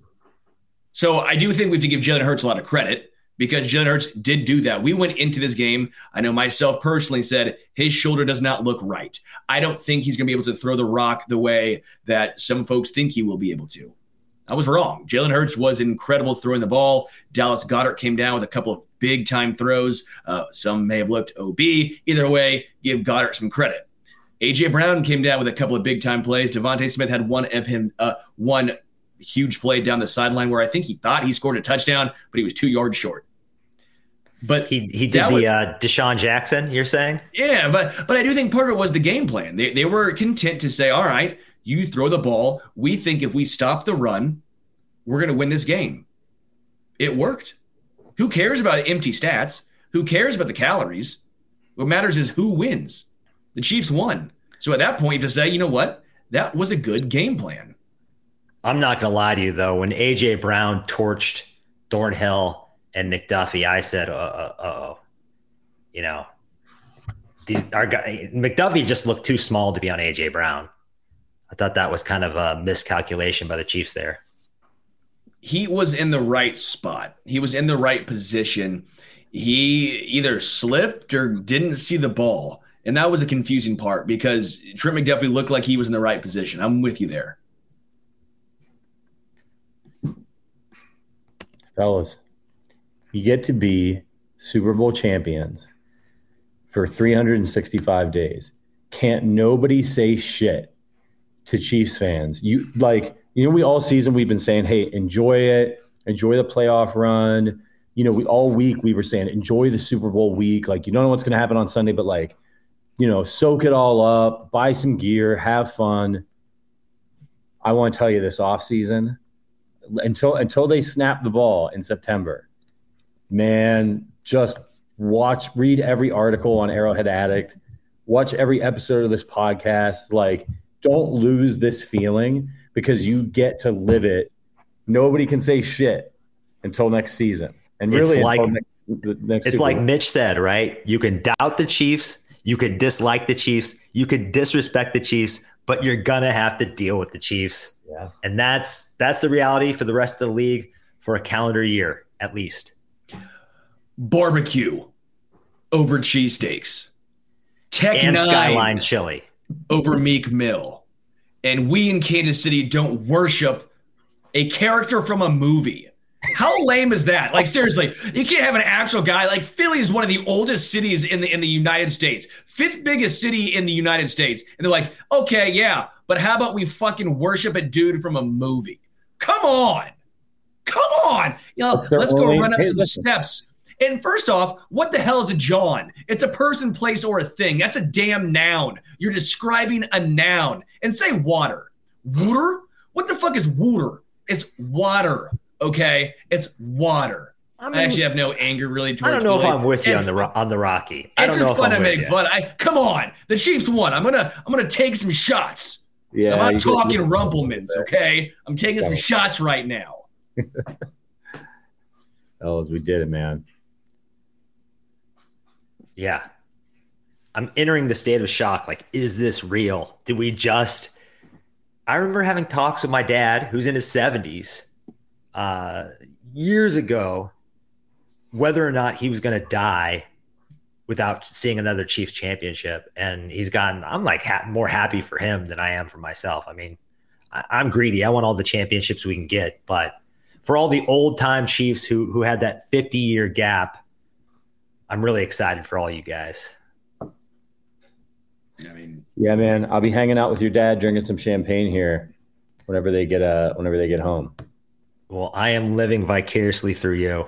So I do think we have to give Jalen Hurts a lot of credit because Jalen Hurts did do that. We went into this game. I know myself personally said his shoulder does not look right. I don't think he's going to be able to throw the rock the way that some folks think he will be able to. I was wrong. Jalen Hurts was incredible throwing the ball. Dallas Goedert came down with a couple of big time throws. Uh, some may have looked OB. Either way, give Goedert some credit. AJ Brown came down with a couple of big time plays. DeVonta Smith had one of him, uh, one huge play down the sideline where I think he thought he scored a touchdown, but he was two yards short. But he he did the was, uh, DeSean Jackson. You're saying? Yeah, but but I do think part of it was the game plan. They they were content to say, all right, you throw the ball. We think if we stop the run, we're going to win this game. It worked. Who cares about empty stats? Who cares about the calories? What matters is who wins. The Chiefs won. So at that point, to say, you know what, that was a good game plan. I'm not going to lie to you though. When AJ Brown torched Thornhill and McDuffie, I said, "Uh oh." You know, these our guy McDuffie just looked too small to be on AJ Brown. I thought that was kind of a miscalculation by the Chiefs there. He was in the right spot. He was in the right position. He either slipped or didn't see the ball. And that was a confusing part because Trent McDuffie looked like he was in the right position. I'm with you there. Fellas, you get to be Super Bowl champions for 365 days. Can't nobody say shit to Chiefs fans. You like, you know, we all season we've been saying, hey, enjoy it, enjoy the playoff run. You know, we all week we were saying, enjoy the Super Bowl week. Like, you don't know what's going to happen on Sunday, but like, you know, soak it all up, buy some gear, have fun. I want to tell you this off season until until they snap the ball in September. Man, just watch, read every article on Arrowhead Addict, watch every episode of this podcast. Like, don't lose this feeling because you get to live it. Nobody can say shit until next season. And really, it's like next, next it's like Mitch said, right? You can doubt the Chiefs you could dislike the Chiefs. You could disrespect the Chiefs, but you're gonna have to deal with the Chiefs. Yeah. And that's that's the reality for the rest of the league for a calendar year at least. Barbecue over cheesesteaks. Tech N9ne Skyline chili over Meek Mill. And we in Kansas City don't worship a character from a movie. How lame is that? Like seriously, you can't have an actual guy. Like Philly is one of the oldest cities in the in the United States, fifth biggest city in the United States, and they're like, okay, yeah, but how about we fucking worship a dude from a movie? Come on, come on, you know, let's go run up hey, some listen. steps. And first off, what the hell is a John? It's a person, place, or a thing. That's a damn noun. You're describing a noun. And say water. Water? What the fuck is water? It's water. Okay, it's water. I, mean, I actually have no anger really. I don't know if I'm with you on the on the Rocky. I it's just fun to make fun. I come on, the Chiefs won. I'm gonna I'm gonna take some shots. Yeah, I'm not talking Rumple Minze. Okay, I'm taking some shots right now. Ellis, we did it, man. Yeah, I'm entering the state of shock. Like, is this real? Did we just? I remember having talks with my dad, who's in his 70s, uh, years ago whether or not he was going to die without seeing another Chiefs championship. And he's gotten, I'm like ha- more happy for him than I am for myself. I mean, I- I'm greedy. I want all the championships we can get. But for all the old time Chiefs who, who had that 50 year gap, I'm really excited for all you guys. I mean, yeah, man, I'll be hanging out with your dad, drinking some champagne here whenever they get uh whenever they get home. Well, I am living vicariously through you.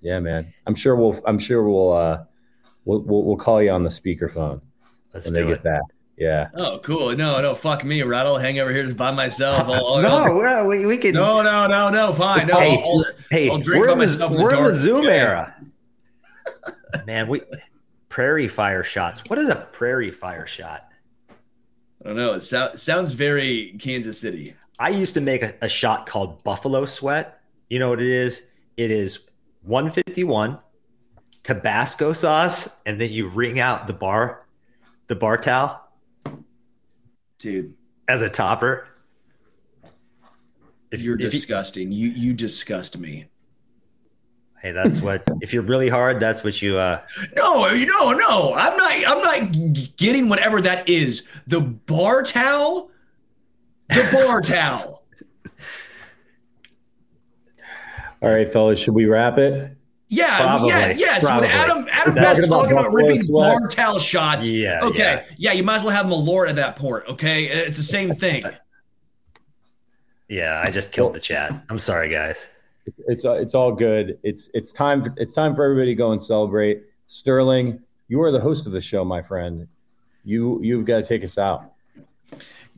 Yeah, man. I'm sure we'll. I'm sure we'll. Uh, we'll we'll, we'll call you on the speakerphone Let's when they it. get back. Yeah. Oh, cool. No, no, fuck me, right? I'll hang over here just by myself. I'll, I'll, no, I'll, we, we can. No, no, no, no. Fine. No, hey, I'll, hey, we're in the, we're in the Zoom okay. era. Man, we prairie fire shots. What is a prairie fire shot? I don't know. It so, sounds very Kansas City. I used to make a, a shot called Buffalo Sweat. You know what it is? It is 151 Tabasco sauce, and then you wring out the bar, the bar towel, dude, as a topper. If you're if disgusting, you, you you disgust me. Hey, that's what. if you're really hard, that's what you. uh No, you no, no. I'm not. I'm not getting whatever that is. The bar towel the bar towel. All right, fellas, should we wrap it? Yeah, Probably, yeah, yes. probably. When Adam Adam Best talking about Buffalo ripping Sweat. Bartel shots. Yeah, Okay. yeah. Yeah. you might as well have Malort at that point. Okay, it's the same thing. Yeah, I just killed the chat. I'm sorry, guys. It's uh, it's all good. It's it's time it's time for everybody to go and celebrate. Sterling, you are the host of the show, my friend. You you've got to take us out.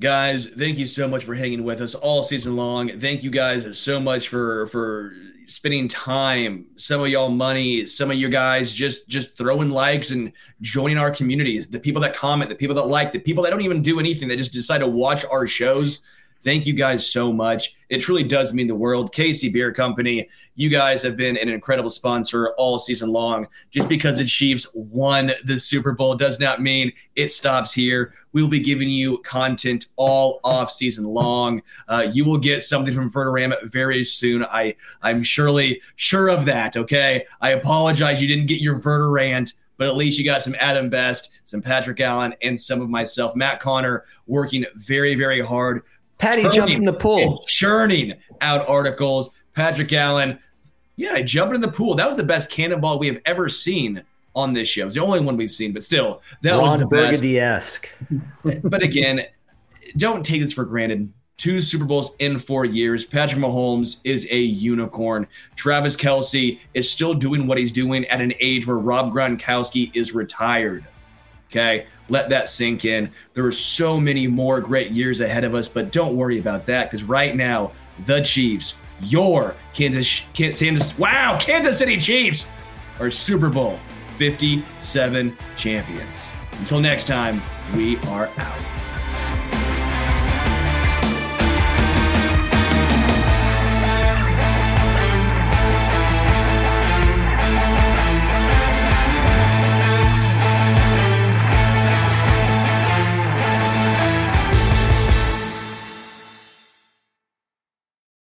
guys thank you so much for hanging with us all season long thank you guys so much for for spending time some of y'all money some of you guys just just throwing likes and joining our communities the people that comment the people that like the people that don't even do anything they just decide to watch our shows thank you guys so much. It truly does mean the world. KC Bier Company you guys have been an incredible sponsor all season long. Just because the chiefs won the super bowl does not mean it stops here. We'll be giving you content all off season long. Uh, you will get something from Verderame very soon. I i'm surely sure of that okay? I apologize you didn't get your Verderame but at least you got some Adam Best, some Patrick Allen, and some of myself, Matt Connor, working very, very hard. Patty turning jumped in the pool. churning out articles. Patrick Allen, yeah, jumping in the pool. That was the best cannonball we have ever seen on this show. It's the only one we've seen, but still, that was the best. Burgundy esque. But again, don't take this for granted. Two Super Bowls in four years. Patrick Mahomes is a unicorn. Travis Kelce is still doing what he's doing at an age where Rob Gronkowski is retired. Okay, let that sink in. There are so many more great years ahead of us, but don't worry about that because right now, the Chiefs, your Kansas, Kansas, wow, Kansas City Chiefs are Super Bowl 57 champions. Until next time, we are out.